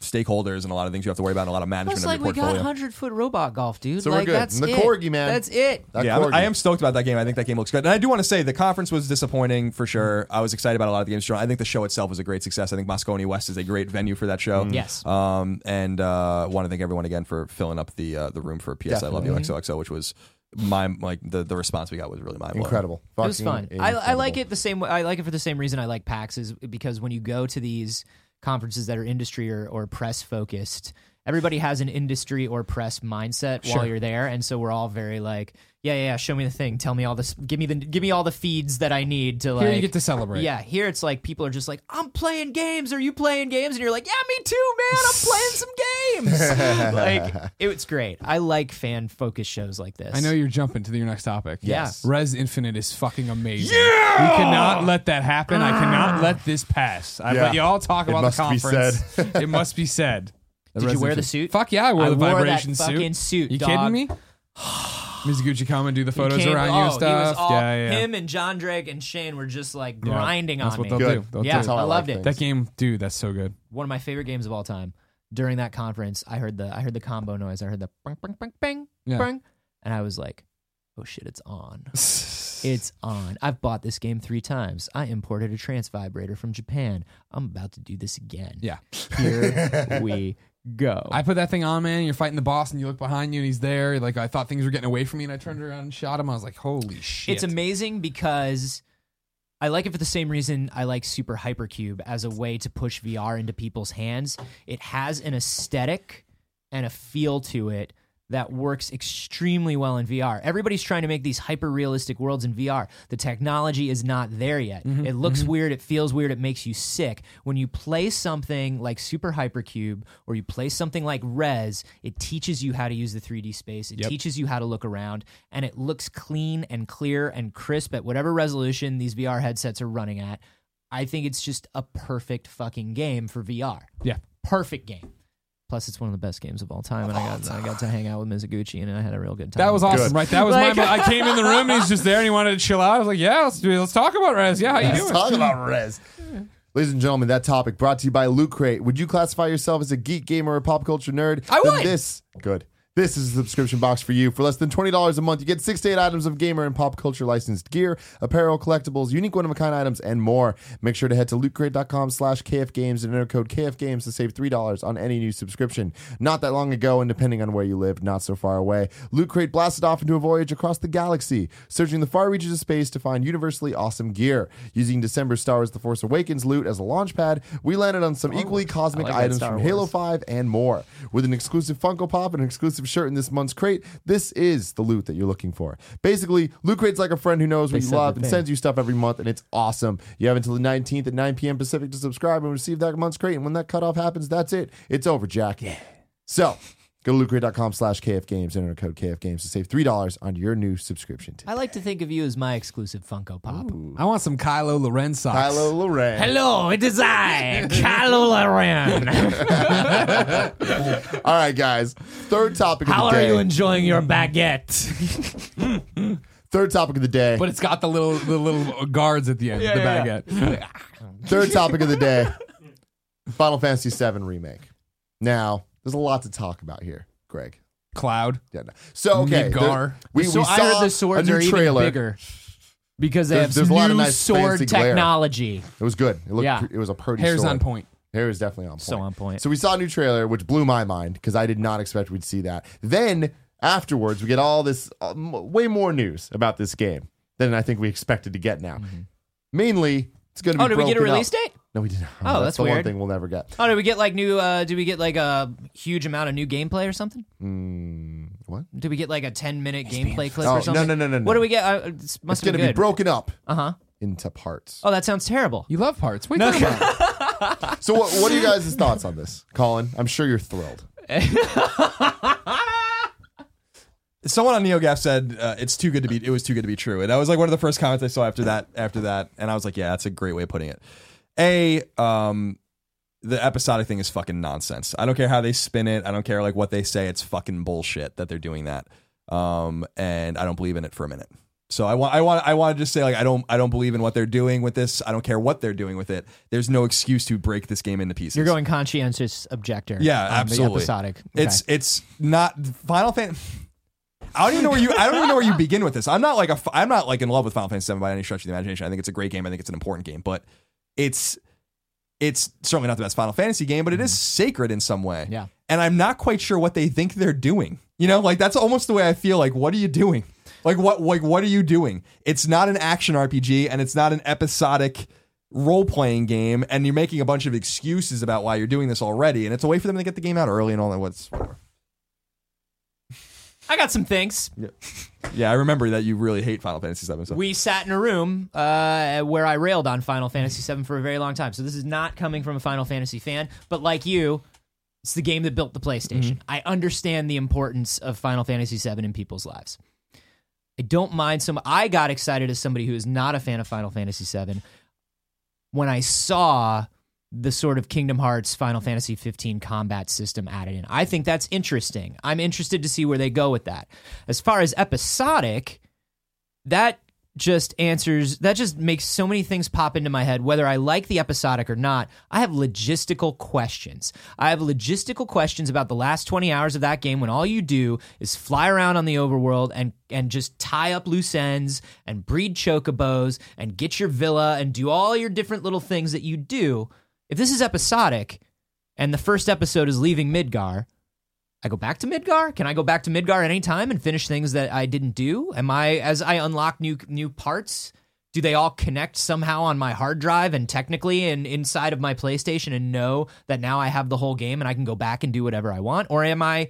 stakeholders and a lot of things you have to worry about, and a lot of management It's of like your we got portfolio. hundred foot robot golf, dude. So we're like good. that's And the it. corgi, man. That's it. That yeah, I'm- corgi. I am stoked about that game. I think that game looks good. And I do want to say the conference was disappointing for sure. I was excited about a lot of the games shown. I think the show itself was a great success. I think Moscone West is a great venue for that show. Yes. Um, and uh, want to thank everyone again for filling up the uh, the room for PS I Love You XOXO, which was my like the, the response we got was really mind blowing. incredible. It was fun. I, I like it the same way. I like it for the same reason I like PAX is because when you go to these conferences that are industry or, or press focused, everybody has an industry or press mindset while you're there, and so we're all very like, yeah, yeah, yeah, show me the thing, tell me all this, give me the, give me all the feeds that I need to like. Here you get to celebrate. Yeah, here it's like people are just like, I'm playing games. Are you playing games? And you're like, yeah, me too, man. I'm playing some games. like it, it's great. I like fan focused shows like this. I know you're jumping to your next topic. Yes. Rez Infinite is fucking amazing. Yeah! We cannot let that happen. I cannot ah. let this pass. I Yeah. let you all talk It about must the be conference. it must be said. Did you wear the suit? Fuck yeah, I wore I the wore that vibration suit. fucking suit, You dog. kidding me? Mizuguchi come and do the photos came- around you oh, and stuff. He was all, yeah, yeah. Him and John Drake and Shane were just like Yeah. grinding That's on what me. they'll Good. do. They'll Yeah, do. How I I loved like it. That game, dude, that's so good. One of my favorite games of all time. During that conference, I heard the I heard the combo noise. I heard the bang bang bang bang Yeah. bang, and I was like, "Oh shit, it's on! It's on!" I've bought this game three times. I imported a trance vibrator from Japan. I'm about to do this again. Yeah. Here we go. I put that thing on, man. You're fighting the boss, and you look behind you, and he's there. Like I thought things were getting away from me, and I turned around and shot him. I was like, "Holy shit!" It's amazing because I like it for the same reason I like Super Hypercube as a way to push VR into people's hands. It has an aesthetic and a feel to it that works extremely well in VR. Everybody's trying to make these hyper realistic worlds in VR. The technology is not there yet. Mm-hmm, it looks mm-hmm. weird, it feels weird, it makes you sick. When you play something like Super Hypercube or you play something like Rez, it teaches you how to use the 3D space. It Yep. teaches you how to look around and it looks clean and clear and crisp at whatever resolution these VR headsets are running at. I think it's just a perfect fucking game for VR. yeah. perfect game. Plus, it's one of the best games of all time, and I got I got to hang out with Mizuguchi, and I had a real good time. That was awesome, Good. right? That was Like- my. I came in the room and he's just there and he wanted to chill out. I was like, "Yeah, let's do. Let's talk about Rez. Yeah, how you Let's doing?" talk about Rez. Ladies and gentlemen, that topic brought to you by Loot Crate. Would you classify yourself as a geek gamer or pop culture nerd? I Then would. This good. This is a subscription box for you. For less than $20 a month, you get six to eight items of gamer and pop culture licensed gear, apparel, collectibles, unique one-of-a-kind items, and more. Make sure to head to lootcrate.com slash kfgames and enter code kfgames to save $3 on any new subscription. Not that long ago, and depending on where you lived, not so far away, Loot Crate blasted off into a voyage across the galaxy, searching the far reaches of space to find universally awesome gear. Using December Star Wars The Force Awakens loot as a launch pad, we landed on some equally cosmic like items from Halo 5 and more. With an exclusive Funko Pop and an exclusive shirt in this month's crate, this is the loot that you're looking for. Basically, Loot Crate's like a friend who knows what They you said love the and thing. sends you stuff every month, and it's awesome. You have until the 19th at 9 p.m. Pacific to subscribe and receive that month's crate, and when that cutoff happens, that's it. It's over, Jack. Yeah. So, go to lootcrate.com slash kfgames and enter code kfgames to save $3 on your new subscription. I like to think of you as my exclusive Funko Pop. I want some Kylo Loren socks. Kylo Loren. Hello, it is I, Kylo Ren. All right, guys. Third topic of the day. How are you enjoying your baguette? Third topic of the day. But it's got the little the little guards at the end. the yeah, baguette. Third topic of the day Final Fantasy VII Remake. Now, there's a lot to talk about here, Greg. Cloud. Yeah, no. So, okay. Midgar. there- we, so we saw the swords a new are even trailer. bigger because they There's- have there's some a lot new of nice sword fancy glare. technology. It was good. It looked. Yeah. It was a pretty. Hair's sword. on point. Hair is definitely on point. So on point. So we saw a new trailer, which blew my mind because I did not expect we'd see that. Then afterwards, we get all this uh, m- way more news about this game than I think we expected to get. Now, mainly, it's going to be. Oh, did we get a release up. Date? No, we did not. Oh, that's the one weird. thing we'll never get. Oh, did we get like new? Uh, did we get like a huge amount of new gameplay or something? Mm, what? Did we get like a ten minute gameplay clip Oh, or no, something? no, no, no, no. What do we get? Uh, this It's must going to been be broken up Uh huh. into parts. Oh, that sounds terrible. You love parts. Wait, talk about. So, what, what are you guys' thoughts on this, Colin? I'm sure you're thrilled. Someone on NeoGaf said uh, it's too good to be. It was too good to be true, and that was like one of the first comments I saw after that. After that, and I was like, yeah, that's a great way of putting it. A, um, the episodic thing is fucking nonsense. I don't care how they spin it. I don't care like what they say. It's fucking bullshit that they're doing that. Um, and I don't believe in it for a minute. So I want, I want, I want to just say like I don't, I don't believe in what they're doing with this. I don't care what they're doing with it. There's no excuse to break this game into pieces. You're going conscientious objector. Yeah, absolutely. episodic. Okay. It's it's not Final Fantasy. I don't even know where you. I don't even know where you begin with this. I'm not like a. I'm not like in love with Final Fantasy VII by any stretch of the imagination. I think it's a great game. I think it's an important game, but it's it's certainly not the best Final Fantasy game, but it is sacred in some way. Mm-hmm. Yeah. And I'm not quite sure what they think they're doing. You know, like that's almost the way I feel. Like, what are you doing? Like what? Like what are you doing? It's not an action RPG, and it's not an episodic role playing game, and you're making a bunch of excuses about why you're doing this already, and it's a way for them to get the game out early and all that. What's whatever. I got some things. Yeah, I remember that you really hate Final Fantasy VII. So. We sat in a room uh, where I railed on Final Fantasy VII for a very long time. So this is not coming from a Final Fantasy fan, but like you, it's the game that built the PlayStation. I understand the importance of Final Fantasy VII in people's lives. I don't mind some. I got excited as somebody who is not a fan of Final Fantasy VII when I saw the sort of Kingdom Hearts Final Fantasy 15 combat system added in. I think that's interesting. I'm interested to see where they go with that. As far as episodic, that just answers that just makes so many things pop into my head whether i like the episodic or not i have logistical questions i have logistical questions about the last 20 hours of that game when all you do is fly around on the overworld and and just tie up loose ends and breed chocobos and get your villa and do all your different little things that you do if this is episodic and the first episode is leaving midgar I go back to Midgar? Can I go back to Midgar anytime and finish things that I didn't do? Am I as I unlock new new parts? Do they all connect somehow on my hard drive and technically and inside of my PlayStation and know that now I have the whole game and I can go back and do whatever I want? Or am I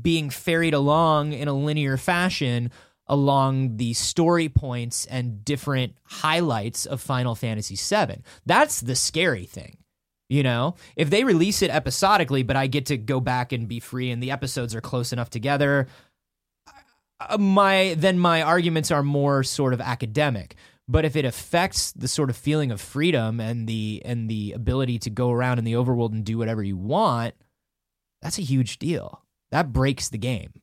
being ferried along in a linear fashion along the story points and different highlights of Final Fantasy VII? That's the scary thing. You know, if they release it episodically, but I get to go back and be free, and the episodes are close enough together, uh, my then my arguments are more sort of academic. But if it affects the sort of feeling of freedom and the and the ability to go around in the overworld and do whatever you want, that's a huge deal. That breaks the game.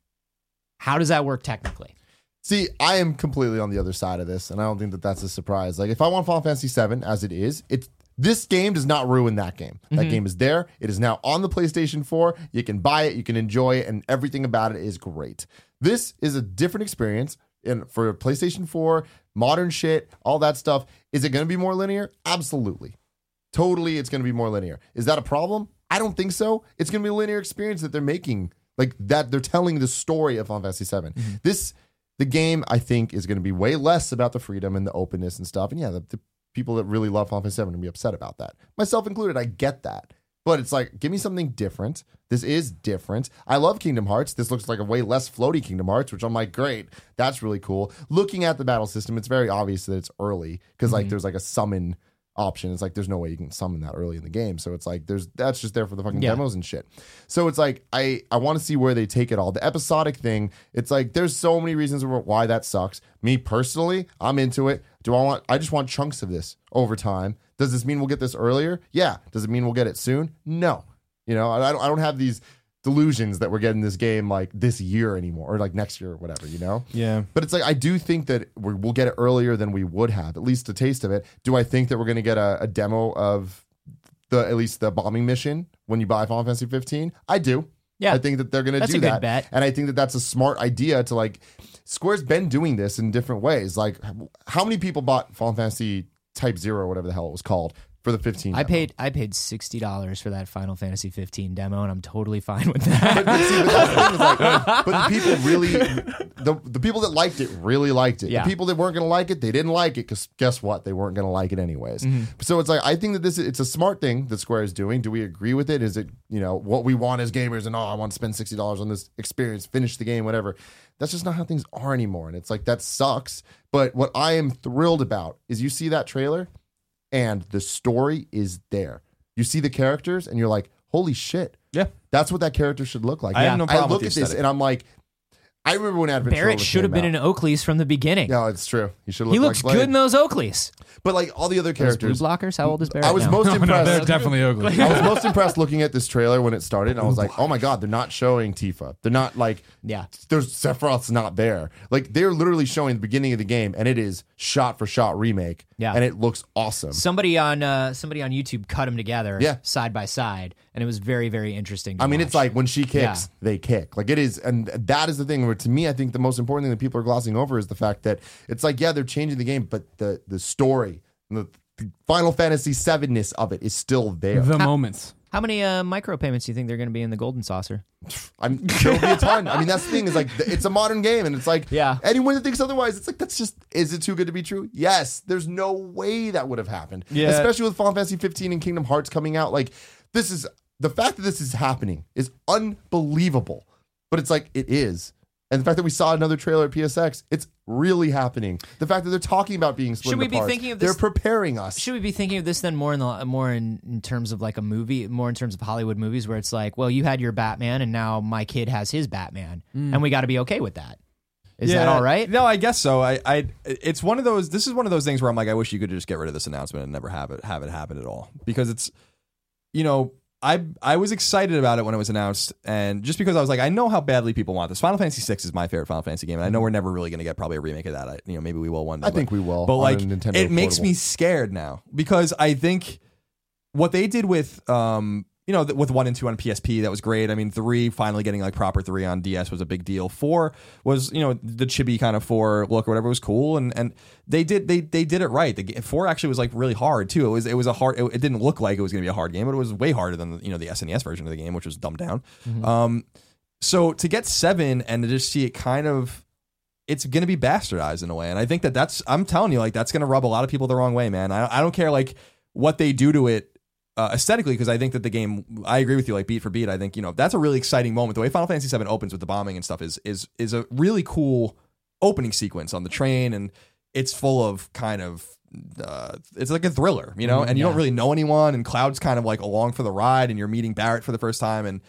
How does that work technically? See, I am completely on the other side of this, and I don't think that that's a surprise. Like, if I want Final Fantasy VII as it is, it's this game does not ruin that game. That mm-hmm. game is there. It is now on the PlayStation 4. You can buy it, you can enjoy it, and everything about it is great. This is a different experience. And for PlayStation 4, modern shit, all that stuff, is it going to be more linear? Absolutely. Totally, it's going to be more linear. Is that a problem? I don't think so. It's going to be a linear experience that they're making, like that they're telling the story of Final Fantasy VII. Mm-hmm. This, the game, I think, is going to be way less about the freedom and the openness and stuff. And yeah, the, the people that really love Final Fantasy VII are going to be upset about that, myself included. I get that, but it's like, give me something different. This is different. I love Kingdom Hearts. This looks like a way less floaty Kingdom Hearts, which I'm like, great. That's really cool. Looking at the battle system, it's very obvious that it's early because like mm-hmm. there's like a summon option. It's like there's no way you can summon that early in the game. So it's like there's that's just there for the fucking Yeah. demos and shit. So it's like I I want to see where they take it all. The episodic thing, it's like there's so many reasons why that sucks. Me personally, I'm into it. Do I want I just want chunks of this over time. Does this mean we'll get this earlier? Yeah. Does it mean we'll get it soon? No. You know, I I don't, I don't have these delusions that we're getting this game like this year anymore or like next year or whatever, you know? Yeah. But it's like I do think that we're, we'll get it earlier than we would have, at least a taste of it. Do I think that we're going to get a, a demo of the at least the bombing mission when you buy Final Fantasy 15? I do. Yeah. I think that they're going to do that, bet. and I think that that's a smart idea to like. Square's been doing this in different ways. Like, how many people bought Final Fantasy Type Zero, or whatever the hell it was called, for the 15? I demo? paid I paid sixty dollars for that Final Fantasy 15 demo, and I'm totally fine with that. but see, but that's the thing is like, but the people really, the, the people that liked it really liked it. Yeah. The people that weren't going to like it, they didn't like it because guess what? They weren't going to like it anyways. Mm-hmm. So it's like I think that this is, it's a smart thing that Square is doing. Do we agree with it? Is it you know what we want as gamers and oh I want to spend sixty dollars on this experience, finish the game, whatever. That's just not how things are anymore, and it's like that sucks. But what I am thrilled about is you see that trailer, and the story is there. You see the characters, and you're like, holy shit. Yeah. That's what that character should look like. I have no problem I with look the at this aesthetic. and I'm like, I remember when Advent Barrett should have been in Oakleys from the beginning. No, it's true. He should he looks like good in those Oakleys. But like all the other Those blue characters, blockers. How old is Barrett? I was now? most No, no, they're impressed. definitely ugly. I was most impressed looking at this trailer when it started. And I was like, oh my god, they're not showing Tifa. They're not like Yeah. There's Sephiroth's not there. Like they're literally showing the beginning of the game, and it is shot for shot remake. Yeah. and it looks awesome. Somebody on uh, somebody on YouTube cut them together, Yeah. side by side, and it was very very interesting. To I mean, watch. it's like when she kicks, Yeah. they kick. Like it is, and that is the thing. Where to me, I think the most important thing that people are glossing over is the fact that it's like, yeah, they're changing the game, but the the story, the, the Final Fantasy sevenness of it is still there. the moments. how many uh, micropayments do you think they're going to be in the Golden Saucer? I'm there'll be a ton. I mean, that's the thing is like it's a modern game, and it's like Yeah. anyone that thinks otherwise, it's like that's just is it too good to be true? Yes, there's no way that would have happened. Yeah. especially with Final Fantasy 15 and Kingdom Hearts coming out. Like this is the fact that this is happening is unbelievable, but it's like it is. And the fact that we saw another trailer at PSX, it's really happening. The fact that they're talking about being split Should we into be parts, thinking of this- They're preparing us. Should we be thinking of this then more in the more in, in terms of like a movie, more in terms of Hollywood movies, where it's like, well, you had your Batman, and now my kid has his Batman, mm. and we got to be okay with that. Is that all right? No, I guess so. I, I, it's one of those. This is one of those things where I'm like, I wish you could just get rid of this announcement and never have it have it happen at all because it's, you know, I I was excited about it when it was announced, and just because I was like, I know how badly people want this. Final Fantasy VI is my favorite Final Fantasy game, and I know we're never really going to get probably a remake of that. I, you know, maybe we will one day. I but- think we will. but like it makes portable. me scared now because I think what they did with um you know with one and two on PSP that was great. I mean three finally getting like proper three on DS was a big deal. Four was you know the chibi kind of four look or whatever was cool and and they did they they did it right. The, four actually was like really hard too. It was it was a hard. It, it didn't look like it was going to be a hard game, but it was way harder than the, you know the SNES version of the game, which was dumbed down. Um, so to get seven and to just see it kind of it's going to be bastardized in a way. And I think that that's, I'm telling you, like, that's going to rub a lot of people the wrong way, man. I, I don't care, like, what they do to it uh, aesthetically, because I think that the game, I agree with you, like, beat for beat. I think, you know, that's a really exciting moment. The way Final Fantasy VII opens with the bombing and stuff is, is, is a really cool opening sequence on the train. And it's full of kind of, uh, it's like a thriller, you know, and you don't really know anyone. And Cloud's kind of like along for the ride, and you're meeting Barrett for the first time. And,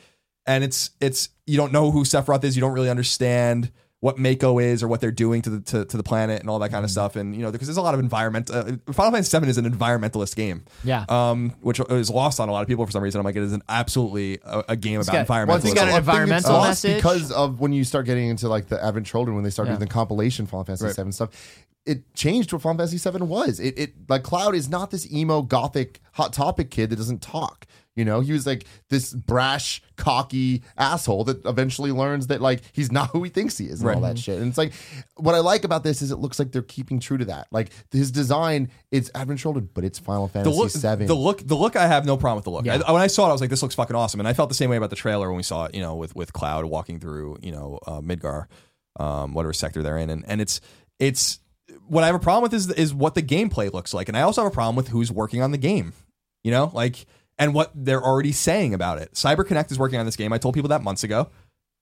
and it's, it's, you don't know who Sephiroth is. You don't really understand what Mako is or what they're doing to the to, to the planet and all that kind of stuff. And you know, because there's a lot of environment. Uh, Final Fantasy VII is an environmentalist game. Yeah. Um, which is lost on a lot of people for some reason. I'm like, it is an absolutely a, a game about got- environmentalism. well, it's got an I think environmental lost message. because of when you start getting into like the Advent Children when they start Yeah. doing the compilation Final Fantasy Right. VII stuff. It changed what Final Fantasy VII was. It, it like Cloud is not this emo gothic hot topic kid that doesn't talk. You know, he was like this brash, cocky asshole that eventually learns that like he's not who he thinks he is and all that shit. And it's like what I like about this is it looks like they're keeping true to that. Like his design, it's Advent Children, but it's Final Fantasy the look, VII. the look, the look. I have no problem with the look. Yeah. I, when I saw it, I was like, "This looks fucking awesome." And I felt the same way about the trailer when we saw it. You know, with with Cloud walking through, you know, uh, Midgar, um, whatever sector they're in, and and it's it's what I have a problem with is is what the gameplay looks like, and I also have a problem with who's working on the game. You know, like and what they're already saying about it. CyberConnect is working on this game. I told people that months ago.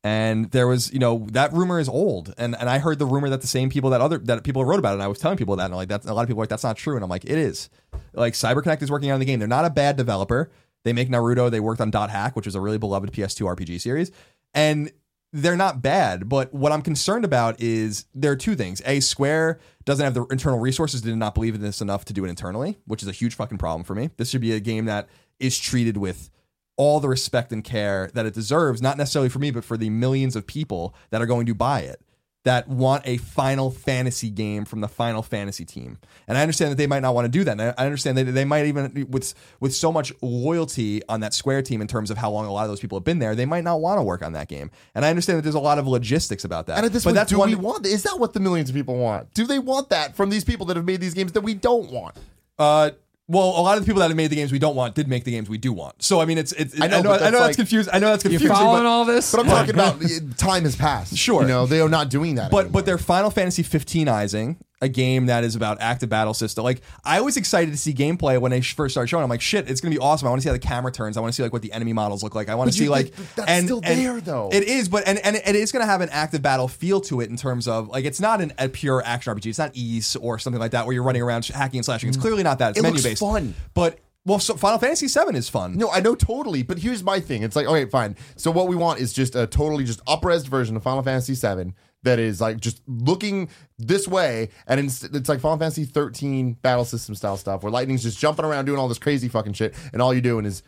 And there was, you know, that rumor is old, and and I heard the rumor that the same people that other that people wrote about it. And I was telling people that, and like, that's a lot of people like that's not true, and I'm like, it is. Like CyberConnect is working on the game. They're not a bad developer. They make Naruto. They worked on Dot Hack, which was a really beloved PS2 RPG series, and they're not bad. But what I'm concerned about is there are two things. A, Square doesn't have the internal resources, did not believe in this enough to do it internally, which is a huge fucking problem for me. This should be a game that is treated with all the respect and care that it deserves, not necessarily for me, but for the millions of people that are going to buy it that want a Final Fantasy game from the Final Fantasy team. And I understand that they might not want to do that. And I understand that they might even with with so much loyalty on that Square team in terms of how long a lot of those people have been there, they might not want to work on that game. And I understand that there's a lot of logistics about that. And at this but point, that's do one we want? Is that what the millions of people want? Do they want that from these people that have made these games that we don't want? Uh, well, a lot of the people that have made the games we don't want did make the games we do want. So I mean, it's it's. I know, know, I know, that's that's like- confused. I know that's You confusing. following but, all this? But I'm talking about uh, time has passed. Sure. you know they are not doing that. but anymore. but they're Final Fantasy 15izing a game that is about active battle system. Like I was excited to see gameplay when they first started showing. I'm like, shit, it's gonna be awesome. I want to see how the camera turns. I want to see like what the enemy models look like. I want to see you- like that's and, still and there, though. It is, but and and it is gonna have an active battle feel to it in terms of like it's not an, a pure action RPG. It's not Ys or something like that where you're running around hacking and slashing. It's mm. clearly not that. It's It menu based. fun. but. Well, so Final Fantasy VII is fun. No, I know totally, but here's my thing. It's like, okay, fine. So what we want is just a totally just up-res version of Final Fantasy VII that is like just looking this way, and it's, it's like Final Fantasy 13 battle system style stuff where Lightning's just jumping around doing all this crazy fucking shit, and all you're doing is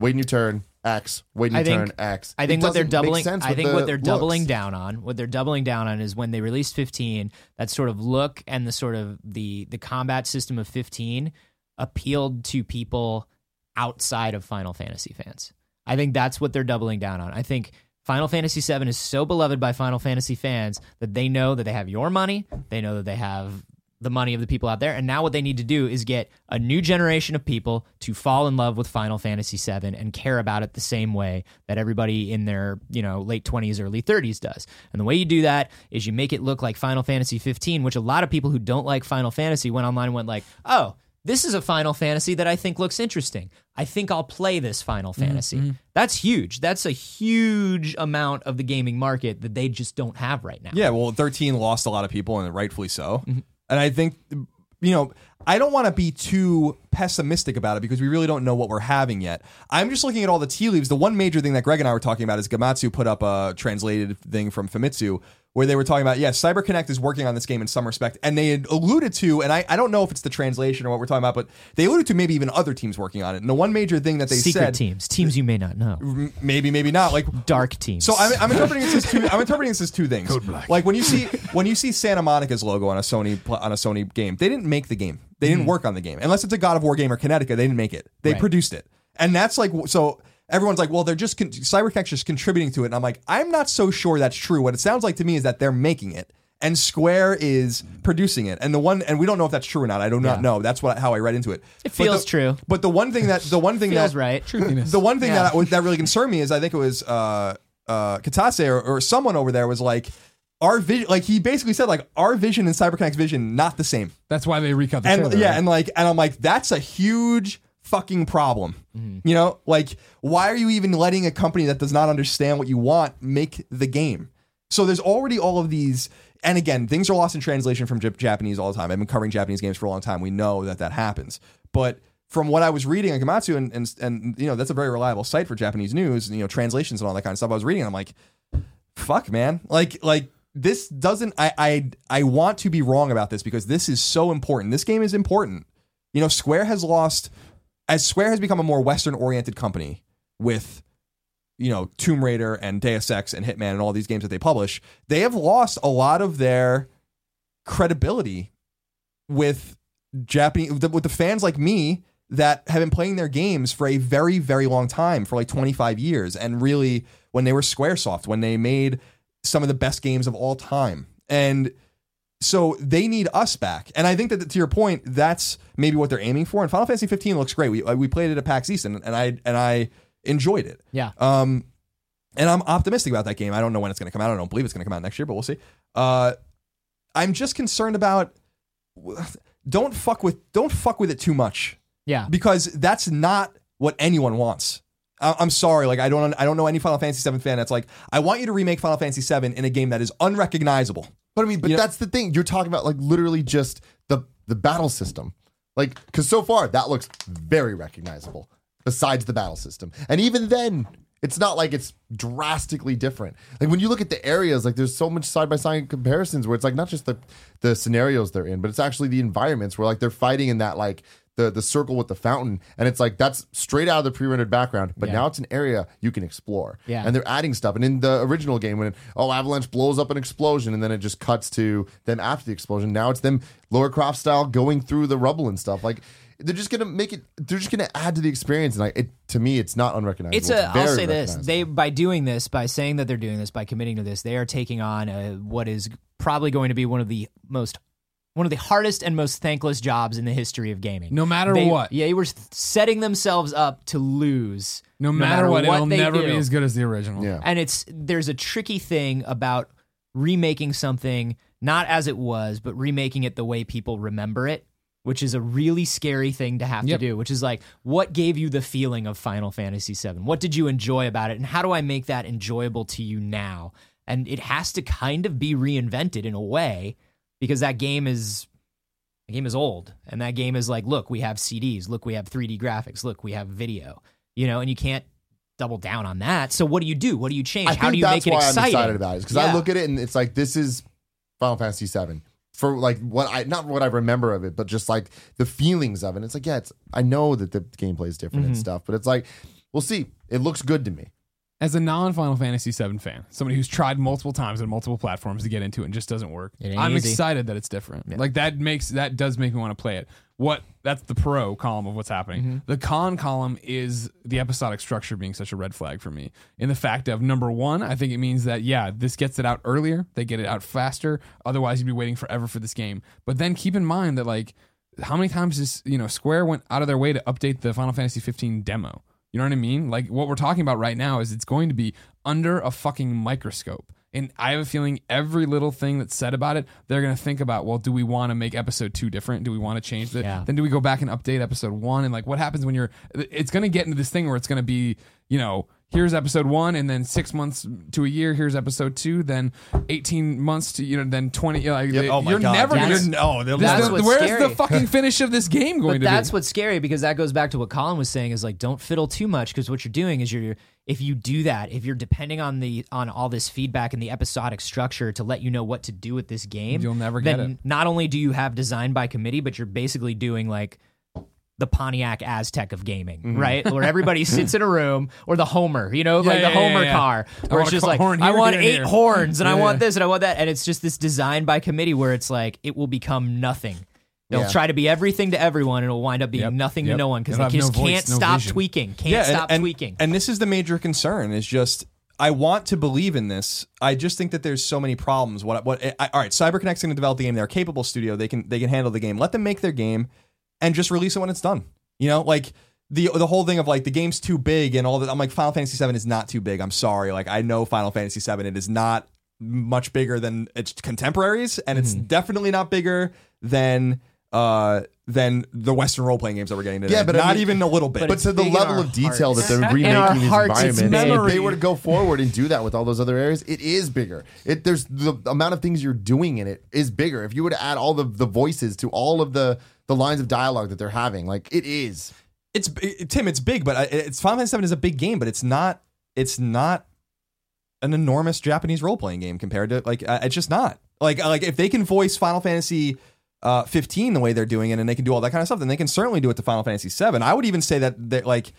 waiting your turn, X, waiting your think- turn, X. I think what they're doubling I think the what they're doubling down on, what they're doubling down on is when they released 15, that sort of look and the sort of the the combat system of 15 appealed to people outside of Final Fantasy fans. I think that's what they're doubling down on. I think Final Fantasy VII is so beloved by Final Fantasy fans that they know that they have your money, they know that they have the money of the people out there, and now what they need to do is get a new generation of people to fall in love with Final Fantasy VII and care about it the same way that everybody in their you know late twenties, early thirties does. And the way you do that is you make it look like Final Fantasy 15, which a lot of people who don't like Final Fantasy went online and went like, oh. This is a Final Fantasy that I think looks interesting. I think I'll play this Final Fantasy. That's huge. That's a huge amount of the gaming market that they just don't have right now. Yeah, well, 13 lost a lot of people, and rightfully so. Mm-hmm. And I think, you know, I don't want to be too pessimistic about it because we really don't know what we're having yet. I'm just looking at all the tea leaves. The one major thing that Greg and I were talking about is Gematsu put up a translated thing from Famitsu where they were talking about, yes, CyberConnect is working on this game in some respect. And they had alluded to, and I, I don't know if it's the translation or what we're talking about, but they alluded to maybe even other teams working on it. And the one major thing that they said. Secret said, teams, teams you may not know, m- maybe, maybe not, like dark teams. so I'm, I'm interpreting this as two. I'm interpreting this as two things. Like when you see when you see Santa Monica's logo on a Sony pl- on a Sony game, they didn't make the game. They didn't hmm. work on the game unless it's a God of War game or Kinetica, They didn't make it. They Right. produced it, and that's like so. Everyone's like, well, they're just con- CyberConnect's just contributing to it, and I'm like, I'm not so sure that's true. What it sounds like to me is that they're making it. And Square is producing it, and the one, and we don't know if that's true or not. I do not Yeah. know. That's what how I read into it. It But feels the- true. But the one thing that the one thing feels that right. Truthiness. the one thing Yeah. that that really concerned me is I think it was uh uh Kitase or, or someone over there was like our vision like he basically said like our vision and CyberConnect's vision not the same. That's why they recut the And trailer. yeah, right? and like and I'm like that's a huge fucking problem. Mm-hmm. You know, like why are you even letting a company that does not understand what you want make the game? So there's already all of these and again, things are lost in translation from Japanese all the time. I've been covering Japanese games for a long time. We know that that happens. But from what I was reading on Gematsu, and, and and you know that's a very reliable site for Japanese news, you know translations and all that kind of stuff. I was reading, and I'm like, fuck, man, like like this doesn't I, I I want to be wrong about this because this is so important. This game is important. You know, Square has lost as Square has become a more Western oriented company with you know Tomb Raider and Deus Ex and Hitman and all these games that they publish. They have lost a lot of their credibility with Japanese with the fans like me that have been playing their games for a very very long time for like 25 years and really when they were Squaresoft when they made some of the best games of all time and so they need us back. And I think that to your point that's maybe what they're aiming for. And Final Fantasy 15 looks great. We we played it at PAX East and, and I and I enjoyed it. Yeah. um and I'm optimistic about that game. I don't know when it's going to come out. I don't believe it's going to come out next year but we'll see. Uh I'm just concerned about don't fuck with don't fuck with it too much. Yeah. because that's not what anyone wants. I- I'm sorry, like I don't I don't know any Final Fantasy VII fan that's like I want you to remake Final Fantasy VII in a game that is unrecognizable. But I mean, but that's the thing. You're talking about like literally just the the battle system. Like, because so far that looks very recognizable. Besides the battle system, and even then, it's not like it's drastically different. Like when you look at the areas, like there's so much side by side comparisons where it's like not just the the scenarios they're in, but it's actually the environments where like they're fighting in that like the the circle with the fountain, and it's like that's straight out of the pre rendered background. But Yeah. now it's an area you can explore. Yeah. and they're adding stuff. And in the original game, when oh Avalanche blows up an explosion, and then it just cuts to them after the explosion. Now it's them Lara Croft style going through the rubble and stuff. Like they're just gonna make it. They're just gonna add to the experience. And like it to me, it's not unrecognizable. It's a. I'll say this: they by doing this, by saying that they're doing this, by committing to this, they are taking on a, what is probably going to be one of the most, one of the hardest and most thankless jobs in the history of gaming. No matter They- what. yeah, they were setting themselves up to lose. No matter, what, it'll they never do. be as good as the original. yeah. And it's there's a tricky thing about remaking something not as it was, but remaking it the way people remember it, which is a really scary thing to have Yep. to do. Which is like, what gave you the feeling of Final Fantasy VII? What did you enjoy about it, and how do I make that enjoyable to you now? And it has to kind of be reinvented in a way because that game is. The game is old, and that game is like, look, we have CDs, look, we have 3D graphics, look, we have video, you know, and you can't double down on that. So what do you do? What do you change? I How do you make it why exciting? I'm excited about it because I look at it and it's like this is Final Fantasy VII for like what I not what I remember of it, but just like the feelings of it. It's like yeah, it's I know that the gameplay is different Mm-hmm. and stuff, but it's like we'll see. It looks good to me. As a non Final Fantasy VII fan, somebody who's tried multiple times on multiple platforms to get into it and just doesn't work, It ain't I'm easy. excited that it's different. Like that makes that does make me want to play it. What that's the pro column of what's happening. Mm-hmm. The con column is the episodic structure being such a red flag for me. In the fact of number one, I think it means that yeah, this gets it out earlier, they get it out faster. Otherwise, you'd be waiting forever for this game. But then keep in mind that like how many times is you know Square went out of their way to update the Final Fantasy 15 demo. You know what I mean? Like what we're talking about right now is it's going to be under a fucking microscope. And I have a feeling every little thing that's said about it, they're going to think about, well, do we want to make episode two different? Do we want to change it? Yeah. Then do we go back and update episode one? And like, what happens when you're, it's going to get into this thing where it's going to be, you know, here's episode one, and then six months to a year, here's episode two, then 18 months to, you know, then 20. you know, Like, Yep. Oh my you're God. never That's- going oh, no, they'll to. That's what's Where's scary. the fucking finish of this game going But to that's be? what's scary because that goes back to what Colin was saying is like don't fiddle too much because what you're doing is you're if you do that if you're depending on the on all this feedback and the episodic structure to let you know what to do with this game You'll never get then it. not only do you have design by committee but you're basically doing like the Pontiac Aztek of gaming, Mm-hmm. right? Where everybody sits in a room, or the Homer, you know, like yeah, the Homer yeah. car, where it's just like, horn I want eight here. horns, and I want yeah. this, and I want that, and it's just this design by committee where it's like it will become nothing. They'll Yeah. try to be everything to everyone, and it'll wind up being Yep, nothing yep. to no one because they just no can't stop tweaking, can't stop and, tweaking. And this is the major concern is just I want to believe in this. I just think that there's so many problems. What what I, all right, CyberConnect's going to develop the game. They're a capable studio. They can they can handle the game. Let them make their game and just release it when it's done. You know, like the the whole thing of like the game's too big and all that. I'm like Final Fantasy 7 is not too big. I'm sorry. Like I know Final Fantasy 7 it is not much bigger than its contemporaries and it's mm-hmm. definitely not bigger than uh than the western role playing games that we're getting today. Yeah, but I not mean- even a little bit. But to the big in level our of detail hearts. that they're In remaking our these hearts, it's environments, memory. if they were to go forward and do that with all those other areas, it is bigger. It there's the amount of things you're doing in it is bigger. If you were to add all the the voices to all of the the lines of dialogue that they're having, like it is. it's it, Tim. It's big, but I- it's Final Fantasy Seven is a big game, but it's not. It's not an enormous Japanese role playing game compared to like uh, it's just not like like if they can voice Final Fantasy. Uh, 15 the way they're doing it and they can do all that kind of stuff then they can certainly do it to Final Fantasy 7 I would even say that that like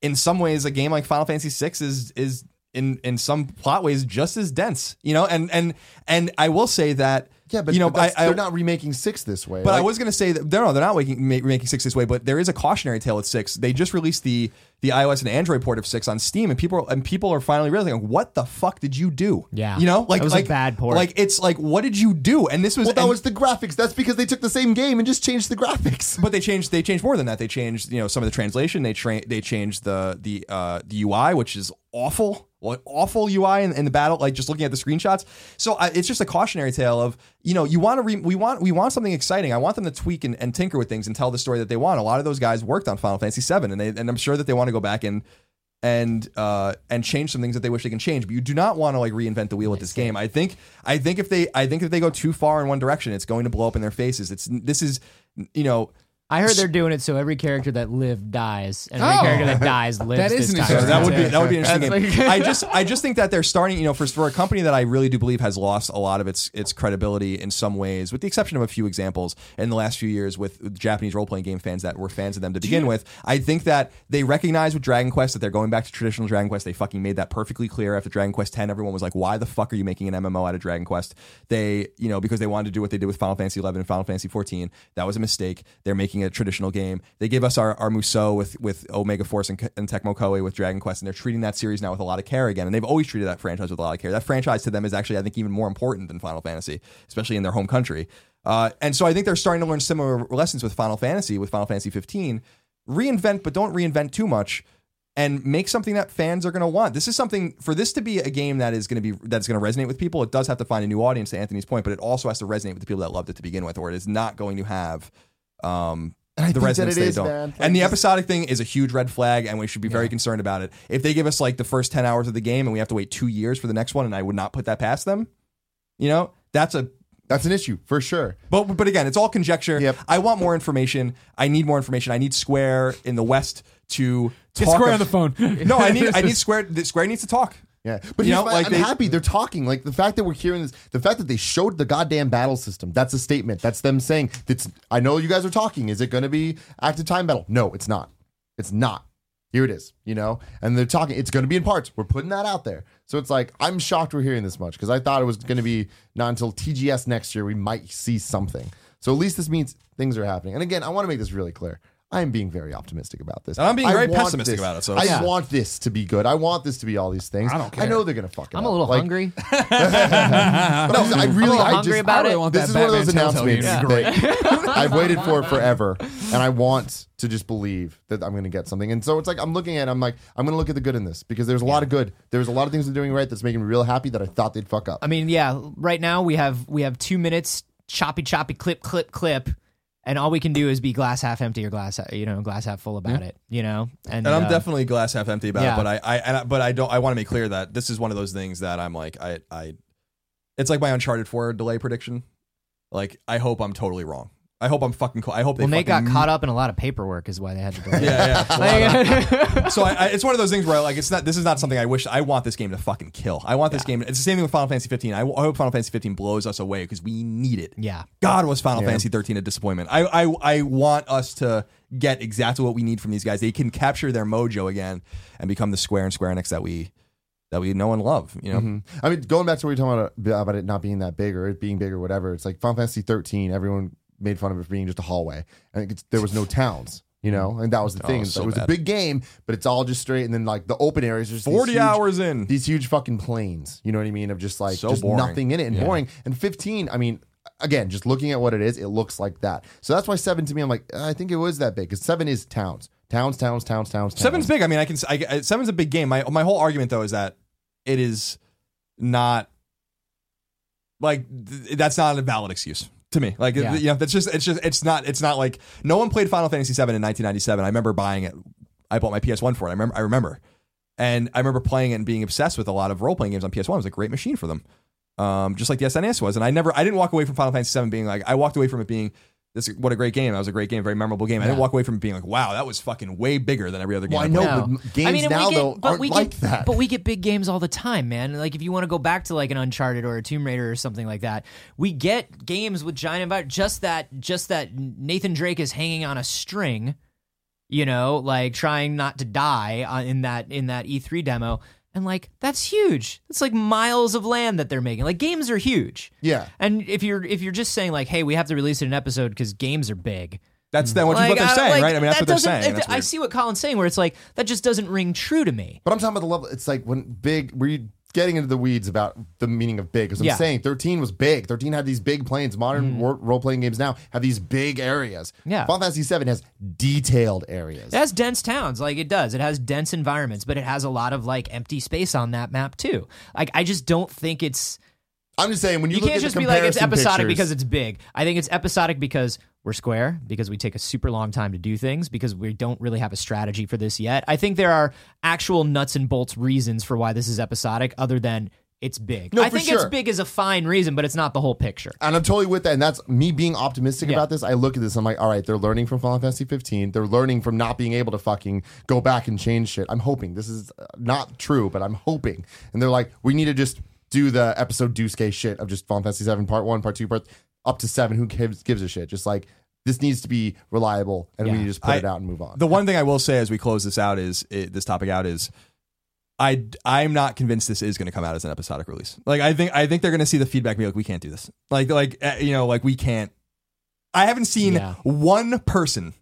in some ways a game like Final Fantasy 6 is is in in some plot ways just as dense you know? And and and I will say that Yeah, but you know but I, I, they're not remaking six this way. but I was going to say that no, no, they're not making, ma- making six this way. But there is a cautionary tale at six. They just released the the iOS and Android port of six on Steam, and people and people are finally realizing, what the fuck did you do? Yeah. you know, like That was a like bad port. Like it's like, what did you do? And this was well, that and- was the graphics. That's because they took the same game and just changed the graphics. But they changed. They changed more than that. They changed, you know, some of the translation. They tra- They changed the the uh, the UI, which is awful. What awful UI in, in the battle? Like just looking at the screenshots. So I, it's just a cautionary tale of you know you want to re- we want we want something exciting. I want them to tweak and, and tinker with things and tell the story that they want. A lot of those guys worked on Final Fantasy VII, and they and I'm sure that they want to go back and and uh and change some things that they wish they can change but you do not want to like reinvent the wheel with this game i think i think if they i think if they go too far in one direction it's going to blow up in their faces it's this is you know I heard they're doing it so every character that lived dies, and every Oh. character that dies lives. That is this an time. interesting that would be that would be an interesting That's game. like- I just I just think that they're starting, you know, for for a company that I really do believe has lost a lot of its its credibility in some ways, with the exception of a few examples in the last few years with, with Japanese role playing game fans that were fans of them to begin with. I think that they recognize with Dragon Quest that they're going back to traditional Dragon Quest. They fucking made that perfectly clear after Dragon Quest X. Everyone was like, "Why the fuck are you making an MMO out of Dragon Quest?" They, you know, because they wanted to do what they did with Final Fantasy 11 and Final Fantasy 14. That was a mistake. They're making a traditional game. They gave us our our Musou with with Omega Force and, and Tecmo Koei with Dragon Quest, and they're treating that series now with a lot of care again. And they've always treated that franchise with a lot of care. That franchise to them is actually, I think, even more important than Final Fantasy, especially in their home country. Uh, and so I think they're starting to learn similar lessons with Final Fantasy, with Final Fantasy 15. Reinvent, but don't reinvent too much. And make something that fans are going to want. This is something for this to be a game that is going to be that's going to resonate with people. It does have to find a new audience. To Anthony's point, but it also has to resonate with the people that loved it to begin with, or it is not going to have um, And I the that they is, don't. man. And the episodic thing is a huge red flag, and we should be very concerned about it. If they give us like the first ten hours of the game, and we have to wait two years for the next one, and I would not put that past them. You know, that's a That's an issue for sure. but but again, it's all conjecture. Yep. I want more information. I need more information. I need Square in the West to Get talk Square of- on the phone. No, I need I need Square. the- Square needs to talk. Yeah, but You know, like I'm they- happy they're talking. Like the fact that we're hearing this, the fact that they showed the goddamn battle system. That's a statement. That's them saying that's. I know you guys are talking. Is it going to be active time battle? No, it's not. It's not. Here it is. You know, and they're talking. It's going to be in parts. We're putting that out there. So it's like I'm shocked we're hearing this much because I thought it was going to be not until TGS next year we might see something. So at least this means things are happening. And again, I want to make this really clear. I am being very optimistic about this. And I'm being I very want pessimistic this- about it, so I it's- want this to be good. I want this to be all these things. I don't I care. know they're gonna fuck it up. I'm up. a little Like, hungry. but I really, little I hungry just, about I really it. want this that is one of those Batman Telltale announcements game to be great. that I've waited for it forever, and I want to just believe that I'm going to get something. And so it's like I'm looking at, it, I'm like, I'm going to look at the good in this because there's a lot of good. There's a lot of things they're doing right that's making me real happy that I thought they'd fuck up. I mean, yeah. Right now we have we have two minutes, choppy, choppy, clip, clip, clip, and all we can do is be glass half empty or glass, you know, glass half full about it. You know, and, And I'm uh, definitely glass half empty about yeah. it. But I, I, and I but I don't. I want to make clear that this is one of those things that I'm like, I, I. It's like my Uncharted Four delay prediction. Like I hope I'm totally wrong. I hope I'm fucking. co- I hope they. Well, Nate got fucking- caught up in a lot of paperwork, is why they had to. Delay. Yeah, yeah. Like- so I, I, it's one of those things where like it's not. This is not something I wish. I want this game to fucking kill. I want this game. It's the same thing with Final Fantasy 15. I, I hope Final Fantasy 15 blows us away because we need it. yeah. God was Final Fantasy 13 a disappointment. I, I I want us to get exactly what we need from these guys. They can capture their mojo again and become the Square and Square Enix that we that we know and love. You know, Mhm. I mean, going back to what you're talking about about it not being that big or it being big or whatever. It's like Final Fantasy 13. Everyone made fun of it for being just a hallway, and it's, there was no towns. You know, and that was the Oh, thing. so it was a big game, but it's all just straight, and then like the open areas, are just 40 huge- hours in. these huge fucking planes. You know what I mean? Of just like So just boring. nothing in it and boring. And 15, I mean, again, just looking at what it is, it looks like that. So that's why seven to me, I'm like, uh, I think it was that big because seven is towns, towns, towns, towns, towns. Seven's big. I mean, I can. I, I- uh, seven's a big game. My my whole argument though is that it is not like th- that's not a valid excuse to me. Like Yeah. you know, that's just it's just it's not it's not like no one played Final Fantasy VII in 1997. I remember buying it. I bought my PS1 for it. I remember. I remember, and I remember playing it and being obsessed with a lot of role playing games on PS1. It was a great machine for them. Um, just like the SNES was, and I never, I didn't walk away from Final Fantasy VII being like, I walked away from it being this what a great game. That was a great game, very memorable game. I didn't walk away from being like, wow, that was fucking way bigger than every other game. Well, I I know, played. No. but games I mean, now we get, though but aren't we like get, that. But we get big games all the time, man. Like if you want to go back to like an Uncharted or a Tomb Raider or something like that, we get games with giant environment. Just that, just that Nathan Drake is hanging on a string, you know, like trying not to die uh, in that in that E3 demo. And like that's huge. It's like miles of land that they're making. Like games are huge. yeah. And if you're if you're just saying like, hey, we have to release it in an episode because games are big, That's then what, like, what they're saying, like, right? I mean, that's that what they're saying. it- I see what Colin's saying, where it's like that just doesn't ring true to me. But I'm talking about the level. It's like when big, we're getting into the weeds about the meaning of big. Because I'm Yeah. saying 13 was big. 13 had these big planes. Modern role playing games now have these big areas. Mm. Yeah. Final Fantasy 7 has detailed areas. It has dense towns, like it does. It has dense environments, but it has a lot of like empty space on that map too. Like I just don't think it's I'm just saying when you, you look can't at just the be like it's comparison episodic pictures- because it's big. I think it's episodic because we're square, because we take a super long time to do things, because we don't really have a strategy for this yet. I think there are actual nuts and bolts reasons for why this is episodic, other than it's big. No, I for think it's sure. big as a fine reason, but it's not the whole picture. And I'm totally with that. And that's me being optimistic Yeah. about this. I look at this, I'm like, all right, they're learning from Final Fantasy 15. They're learning from not being able to fucking go back and change shit. I'm hoping. This is uh, not true, but I'm hoping. And they're like, we need to just do the episode Deuce shit of just Final Fantasy 7, part one, part two, part up to seven. Who gives, gives a shit? Just like, this needs to be reliable and we need to just put I- it out and move on. The one thing I will say as we close this out is it, this topic out is I I'm not convinced this is going to come out as an episodic release. Like I think I think they're going to see the feedback and be like we can't do this. Like like uh, you know like we can't. I haven't seen Yeah. one person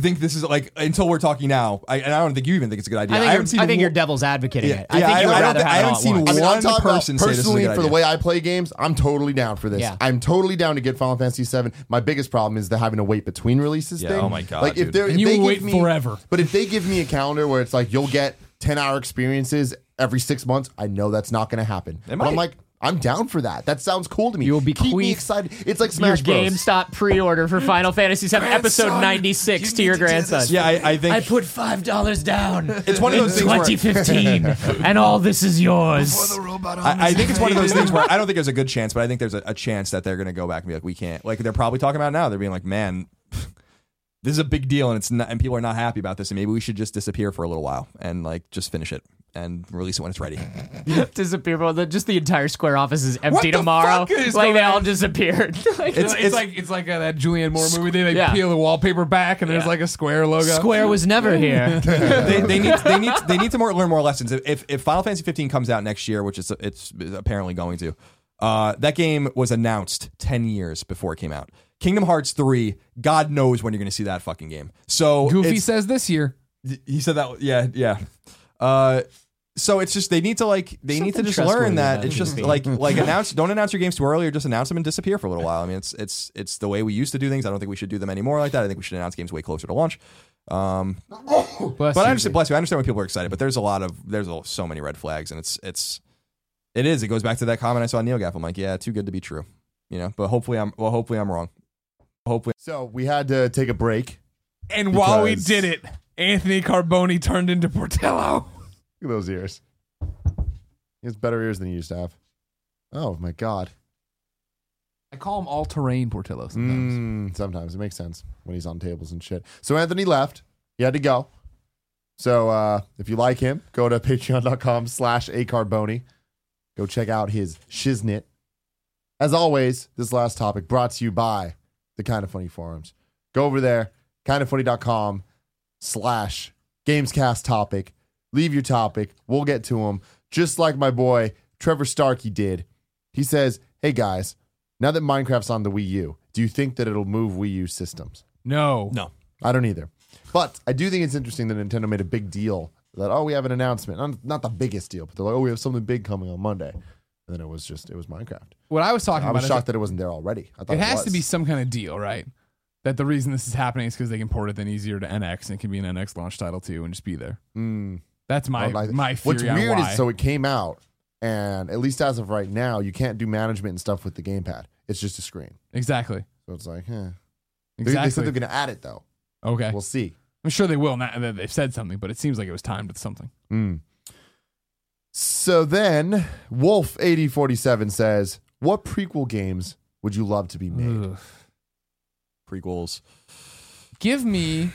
think this is like until we're talking now. I, and I don't think you even think it's a good idea. I think, haven't seen I think one- you're devil's advocating Yeah, it. I yeah, think I- you would I rather thi- I have it haven't all at seen once. I mean, I'm one talking person say this is a personally good for the way I play games. I'm totally down for this. Yeah. I'm totally down to get Final Fantasy VII. My biggest problem is the having to wait between releases. Yeah, thing. oh my God, Like if dude. they're And if you they give wait me, forever. But if they give me a calendar where it's like you'll get 10 hour experiences every six months, I know that's not going to happen. But. I'm like, I'm down for that. That sounds cool to me. You will Keep me excited. It's like your Smash Bros. GameStop pre-order for Final Fantasy VII Episode 96 you to your need to do grandson. this. Yeah, I, I think I put five dollars down. it's one of those things where 2015, and all this is yours. I, I think it's one of those things where I don't think there's a good chance, but I think there's a, a chance that they're going to go back and be like, we can't. Like they're probably talking about it now. They're being like, man, this is a big deal, and it's not, and people are not happy about this, and maybe we should just disappear for a little while and like just finish it and release it when it's ready. Disappear, bro. The, just the entire Square office is empty the tomorrow. fuck is Like they going all on? disappeared. Like, It's, It's- like it's like uh, that Julianne Moore movie. They like Yeah. peel the wallpaper back, and there's Yeah. like a square logo. Square was never here. they, they need they need they need to more learn more lessons. If if Final Fantasy 15 comes out next year, which is it's apparently going to, uh, that game was announced 10 years before it came out. Kingdom Hearts 3, God knows when you're going to see that fucking game. So Goofy it's- says this year. he said that yeah yeah uh so it's just they need to like they need to just learn that it's just like like announce don't announce your games too early or just announce them and disappear for a little while. I mean it's it's it's the way we used to do things. I don't think we should do them anymore like that. I think we should announce games way closer to launch. Um Bless but i understand bless you. I understand when people are excited but there's a lot of there's a, so many red flags and it's it's it is. It goes back to that comment i saw on neogaf i'm like yeah too good to be true you know but hopefully i'm well hopefully i'm wrong. Hopefully So we had to take a break. And while we Because- did it, Anthony Carboni turned into Portillo. Look at those ears. He has better ears than he used to have. Oh my god. I call him all terrain Portillo sometimes. Mm, sometimes it makes sense when he's on tables and shit. So Anthony left. He had to go. So uh, if you like him, go to patreon.com slash acarboni. Go check out his shiznit. As always, this last topic brought to you by the Kinda Funny forums. Go over there, kindafunny.com slash gamescast topic. Leave your topic. We'll get to them. Just like my boy Trevor Starkey did. He says, hey guys, now that Minecraft's on the Wii U, do you think that it'll move Wii U systems? No. no I don't either. But I do think it's interesting that Nintendo made a big deal that, oh, we have an announcement. Not, not the biggest deal, but they're like, oh, we have something big coming on Monday. And then it was just, it was Minecraft. What I was talking about I was about shocked that it wasn't there already. I thought is it, it has was. to be some kind of deal, right? That the reason this is happening is because they can port it then easier to NX and it can be an NX launch title too and just be there. Mm, That's I my don't like my theory What's on weird why. is so it came out, and at least as of right now, you can't do management and stuff with the gamepad. It's just a screen. exactly. So it's like, eh. They- They, said they're going to add it, though. okay. We'll see. I'm sure they will. Not that they've said something, but it seems like it was timed with something. Mm. So then, Wolf8047 says, What prequel games would you love to be made? Ugh. prequels. Give me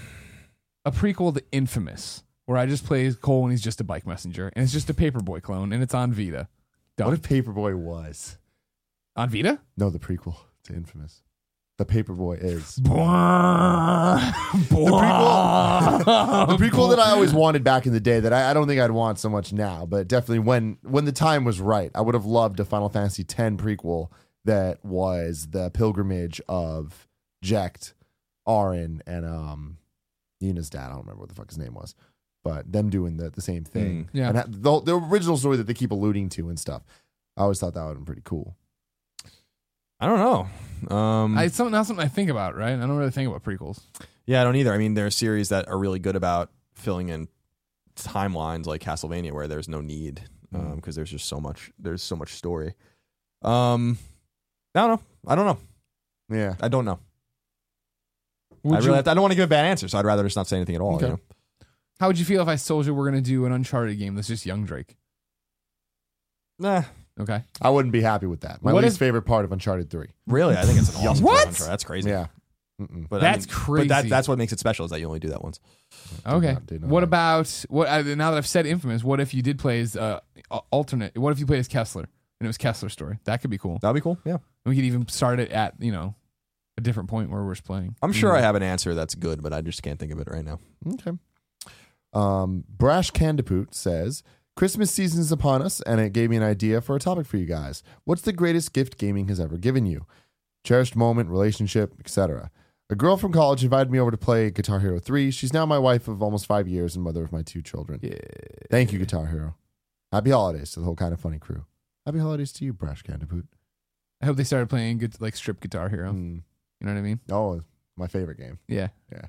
a prequel to Infamous, where I just play Cole and he's just a bike messenger, and it's just a Paperboy clone, and it's on Vita. Done. What if Paperboy was? on Vita? No, the prequel to Infamous. The Paperboy is. the prequel- the prequel that I always wanted back in the day that I, I don't think I'd want so much now, but definitely when when the time was right, I would have loved a Final Fantasy X prequel that was the pilgrimage of Jecht, Auron, and um Nina's dad. I don't remember what the fuck his name was, but them doing the, the same thing. Mm, yeah. and the the original story that they keep alluding to and stuff. I always thought that would have been pretty cool. I don't know. Um, I, it's something, not something I think about, right? I don't really think about prequels. yeah, I don't either. I mean, there are series that are really good about filling in timelines, like Castlevania, where there's no need because there's just so much. There's so much story. Um, I don't know. I don't know. Yeah, I don't know. Would I you- really. I don't want to give a bad answer, so I'd rather just not say anything at all. Okay. You know? How would you feel if I told you we're going to do an Uncharted game that's just young Drake? Nah, Okay. I wouldn't be happy with that. My What least if- favorite part of Uncharted Three. really, I think it's an awesome What? adventure. That's crazy. Yeah. Mm-mm. But I That's mean, crazy. But that, that's what makes it special is that you only do that once. Okay. not- did not What like- about what? Uh, now that I've said Infamous, what if you did play as uh, a- alternate? What if you played as Kessler and it was Kessler's story? That could be cool. That'd be cool. Yeah, We could even start it at you know a different point where we're playing. I'm sure I have an answer that's good, but I just can't think of it right now. Okay. Um, Brash Candipoot says Christmas season is upon us, and it gave me an idea for a topic for you guys. What's the greatest gift gaming has ever given you? Cherished moment, relationship, etc. A girl from college invited me over to play Guitar Hero 3. She's now my wife of almost five years and mother of my two children. Yeah. Thank you, Guitar Hero. Happy holidays to the whole kind of funny crew. Happy holidays to you, Brash Candipoot. I hope they started playing good like strip Guitar Hero. Mm. You know what I mean? Oh, my favorite game. Yeah. Yeah.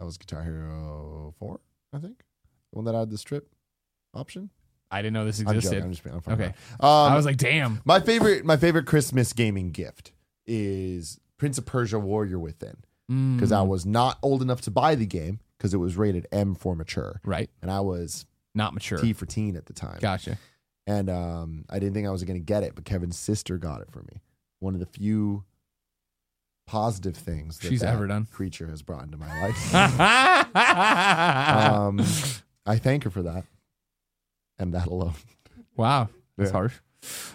That was Guitar Hero 4, I think. The one that had the strip option. I didn't know this I'm existed. joking. I'm just being I'm fucking Okay. around. Um, I was like, damn. my favorite, my favorite Christmas gaming gift is Prince of Persia: Warrior Within, because I Mm. was not old enough to buy the game because it was rated M for mature, right. and I was Not mature. T for teen at the time, Gotcha. and um, I didn't think I was going to get it, but Kevin's sister got it for me. One of the few positive things that She's that ever done. creature has brought into my life. um, I thank her for that, and that alone. wow. That's Yeah. harsh.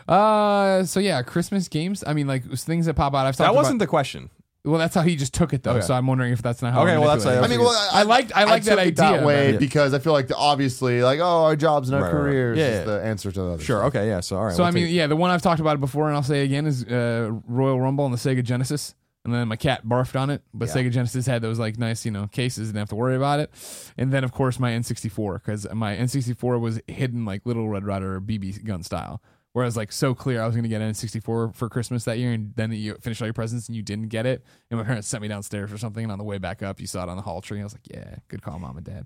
Uh, so yeah, Christmas games. I mean, like things that pop out. I've That wasn't About, the question. well, that's how he just took it though. Okay. So I'm wondering if that's not how. Okay, well, that's- manipulating I mean, well, I liked- I like that took it that idea, way but- because I feel like the, obviously, like, oh, our jobs and our Right, right, right. careers Yeah, is yeah. the answer to the other. Sure. stuff. Okay. Yeah. So all right. So we'll I mean, take- yeah, the one I've talked about before, and I'll say again is uh, Royal Rumble on the Sega Genesis. And then my cat barfed on it, but Yeah. Sega Genesis had those like nice, you know, cases. Didn't have to worry about it. And then of course my N64 because my N64 was hidden like Little Red Ryder BB gun style. Where I was like so clear, I was going to get an N64 for Christmas that year, and then you finished all your presents and you didn't get it. And my parents sent me downstairs or something, and on the way back up, you saw it on the hall tree. And I was like, yeah, good call, mom and dad.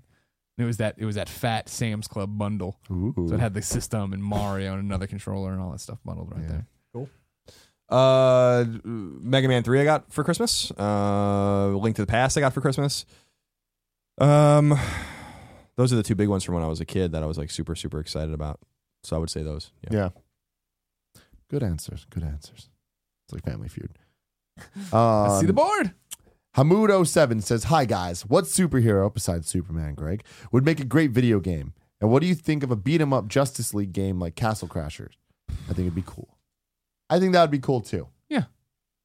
And it was that it was that fat Sam's Club bundle. Ooh. So it had the system and Mario and another controller and all that stuff bundled right Yeah. there. Uh, Mega Man Three I got for Christmas. Uh, Link to the Past I got for Christmas. Um, those are the two big ones from when I was a kid that I was like super super excited about. So I would say those. Yeah. Yeah. Good answers. Good answers. It's like Family Feud. Um, Let's see the board. Hamood07 says, Hi guys, what superhero, besides Superman, Greg, would make a great video game? And what do you think of a beat 'em up Justice League game like Castle Crashers? I think it'd be cool. I think that would be cool too. Yeah.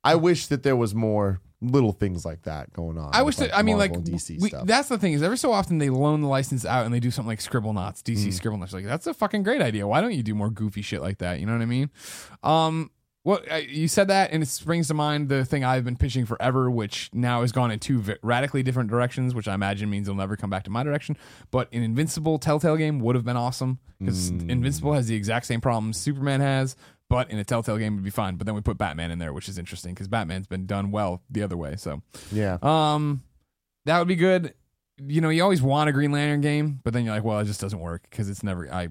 I wish that there was more little things like that going on. I wish that, I mean, like, Marvel DC we, stuff. that's the thing is every so often they loan the license out and they do something like Scribblenauts, DC Mm. Scribblenauts. Like, that's a fucking great idea. Why don't you do more goofy shit like that? You know what I mean? Um, uh, you said that, and it springs to mind the thing I've been pitching forever, which now has gone in two radically different directions, which I imagine means it'll never come back to my direction. But an Invincible Telltale game would have been awesome because Mm. Invincible has the exact same problems Superman has, but in a Telltale game would be fine. But then we put Batman in there, which is interesting because Batman's been done well the other way. So yeah. um, that would be good. You know, you always want a Green Lantern game, but then you're like, well, it just doesn't work because it's never. I,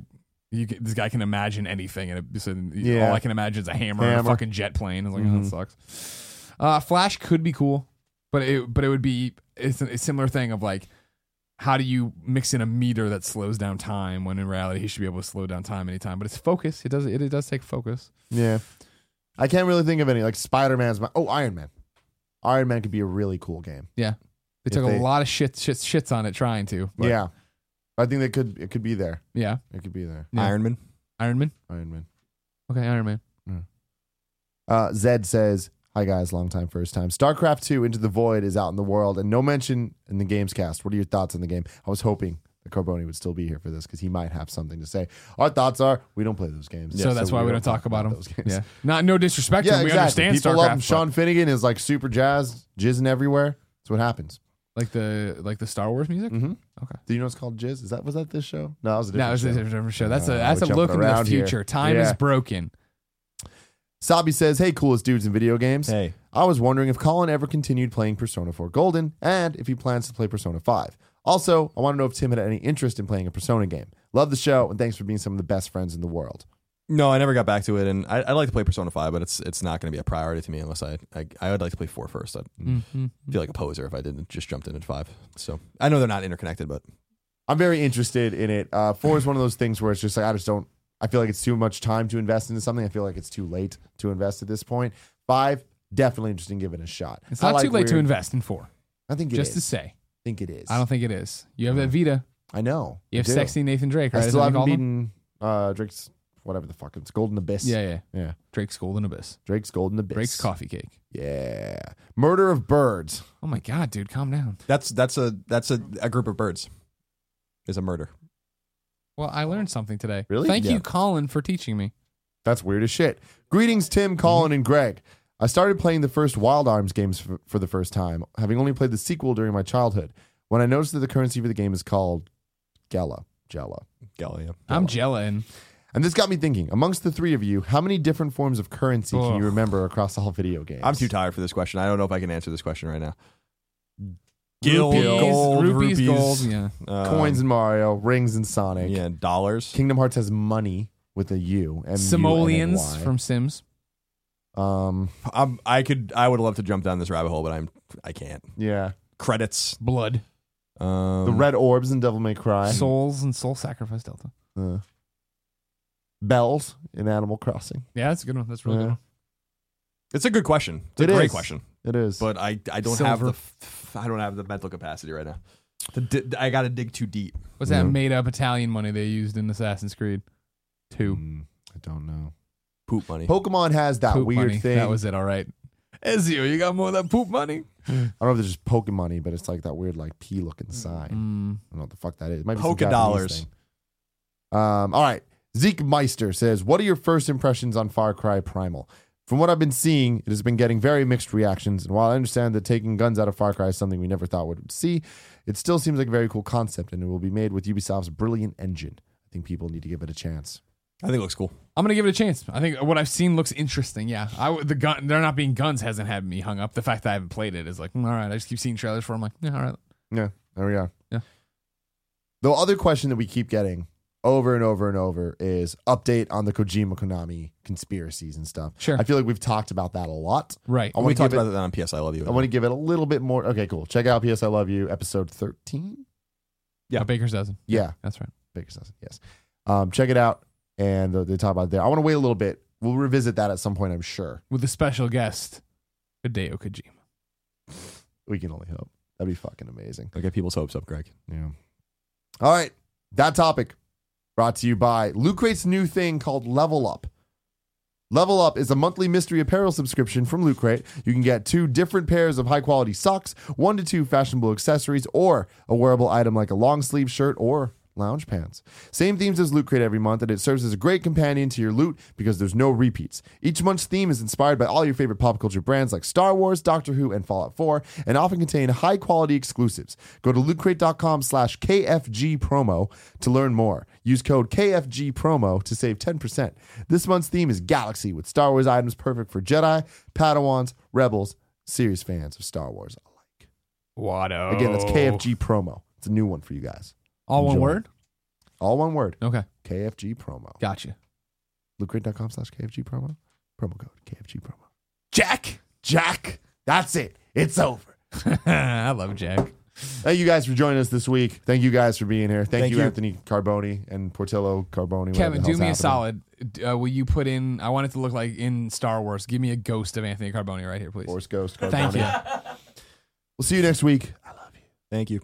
you, can- this guy can imagine anything, and it, so Yeah. all I can imagine is a hammer, and a fucking jet plane. I was like, oh, Mhm. that sucks. Uh, Flash could be cool, but it, but it would be it's a, a similar thing of like. How do you mix in a meter that slows down time when in reality he should be able to slow down time anytime? But it's focus. It does it, it does take focus. Yeah. I can't really think of any. Like Spider Man's my. Oh, Iron Man. Iron Man could be a really cool game. Yeah. They took they- a lot of shit, shit shits on it trying to. but yeah, I think they could it could be there. Yeah. It could be there. Yeah. Iron Man. Iron Man. Iron Man. Okay, Iron Man. Uh, Zed says, "Hi guys, long time, first time. StarCraft Two: Into the Void is out in the world, and no mention in the games cast. What are your thoughts on the game? I was hoping that Carboni would still be here for this because he might have something to say. Our thoughts are we don't play those games, so that's why we don't talk about them. those games. Yeah. Not no disrespect to Yeah, them. We exactly. understand People StarCraft. love. Sean Finnegan is like super jazzed, jizzing everywhere. That's what happens. Like the like the Star Wars music? Mm-hmm. Okay. Do you know what's called jizz? Is that was that this show? No, that was a different No, it's show. a different show. That's a Uh, that's a look into the around here. future. Time Yeah. is broken. Sabi says, "Hey, coolest dudes in video games. Hey. I was wondering if Colin ever continued playing Persona 4 Golden and if he plans to play Persona 5. Also, I want to know if Tim had any interest in playing a Persona game. Love the show and thanks for being some of the best friends in the world. No, I never got back to it, and I, I'd like to play Persona Five, but it's it's not going to be a priority to me unless I, I I would like to play four first. I'd Mm-hmm. feel like a poser if I didn't just jumped into five. So I know they're not interconnected, but I'm very interested in it. Uh, 4 is one of those things where it's just like, I just don't, I feel like it's too much time to invest into something. I feel like it's too late to invest at this point. 5, definitely interested in giving it a shot. It's not like too late to invest in four. I think it Just is. to say, I think it is. I don't think it is. You have that Vita. I know. You I have do. sexy Nathan Drake, right? I Is still haven't you beaten uh, Drake's, whatever the fuck it's Golden Abyss. Yeah, yeah. Yeah. Drake's Golden Abyss. Drake's Golden Abyss. Drake's coffee cake. Yeah. Murder of Birds. Oh my god, dude, calm down. that's that's a that's a, a group of birds. Is a murder. Well, I learned something today. Really? Thank Yeah. you, Colin, for teaching me. That's weird as shit. Greetings, Tim, Colin, mm-hmm. and Greg. I started playing the first Wild Arms games for, for the first time, having only played the sequel during my childhood. When I noticed that the currency for the game is called Gella. Gella. Gala, yeah. I'm gelling. And this got me thinking, amongst the three of you, how many different forms of currency can you Ugh. remember across all video games? I'm too tired for this question. I don't know if I can answer this question right now. Gil, rupees, gold, rupees, rupees. gold. Yeah. Um, Coins in Mario, rings in Sonic. yeah, dollars. Kingdom Hearts has money with a U. M-U-N-N-Y. Simoleons from Sims. Um, I'm, I could. I would love to jump down this rabbit hole, but I'm. I can't. yeah. Credits. Blood. Um, The red orbs in Devil May Cry. Souls and Soul Sacrifice Delta. Uh, bells in Animal Crossing. Yeah, that's a good one. That's really Yeah. good one. It's a good question. It's a great is. question, It is. but I I don't have the Silver. f- I don't have the mental capacity right now. To di- I got to dig too deep. What's that Yeah. made up Italian money they used in Assassin's Creed? Two. Mm, I don't know. Poop money. Pokemon has that Poop weird money. thing. That was it, all right. Ezio, you got more of that poop money? I don't know if it's just Pokemon, but it's like that weird like P looking sign. Mm. I don't know what the fuck that is. It might be some Polka Japanese dollars. thing. Um, all right. Zeke Meister says, What are your first impressions on Far Cry Primal? From what I've been seeing, it has been getting very mixed reactions. And while I understand that taking guns out of Far Cry is something we never thought we would see, it still seems like a very cool concept and it will be made with Ubisoft's brilliant engine. I think people need to give it a chance. I think it looks cool. I'm gonna give it a chance. I think what I've seen looks interesting. Yeah, I w- the gun they're not being guns hasn't had me hung up. The fact that I haven't played it is like, mm, all right. I just keep seeing trailers for. it. I'm like, yeah, all right. Yeah, there we are. Yeah. The other question that we keep getting over and over and over is update on the Kojima Konami conspiracies and stuff. Sure. I feel like we've talked about that a lot. Right. I we to talked give it, about that on PS. I love you. I want to give it a little bit more. Okay, cool. Check out PS I Love You episode 13. Yeah, Baker's dozen. Yeah, That's right. Baker's dozen. Yes. Um, check it out and they talk about it there. I want to wait a little bit. We'll revisit that at some point, I'm sure. With a special guest, Hideo Kojima. We can only hope. That'd be fucking amazing. I'll get people's hopes up, Greg. Yeah. All right. That topic brought to you by Loot Crate's new thing called Level Up. Level Up is a monthly mystery apparel subscription from Loot Crate. You can get two different pairs of high quality socks, one to two fashionable accessories, or a wearable item like a long sleeve shirt or lounge pants. Same themes as Loot Crate every month, and it serves as a great companion to your loot because there's no repeats. Each month's theme is inspired by all your favorite pop culture brands like Star Wars, Doctor Who, and Fallout 4, and often contain high quality exclusives. Go to lootcrate.com slash KFG promo to learn more. Use code KFG promo to save 10%. This month's theme is Galaxy with Star Wars items perfect for Jedi, Padawans, Rebels, serious fans of Star Wars alike. Watto. Again, that's KFG promo. It's a new one for you guys. All one word. All one word. Okay, KFG promo. gotcha. Lootcrate.com slash KFG promo. Promo code KFG promo. Jack. Jack, that's it. It's over. I love Jack. Thank you guys for joining us this week. Thank you guys for being here. Thank, Thank you, you. Anthony Carboni and Portillo Carboni. Kevin, do hell's me a solid. Uh, will you put in? I want it to look like in Star Wars. Give me a ghost of Anthony Carboni right here, please. Force Ghost. Carboni. Thank you. We'll see you next week. I love you. Thank you.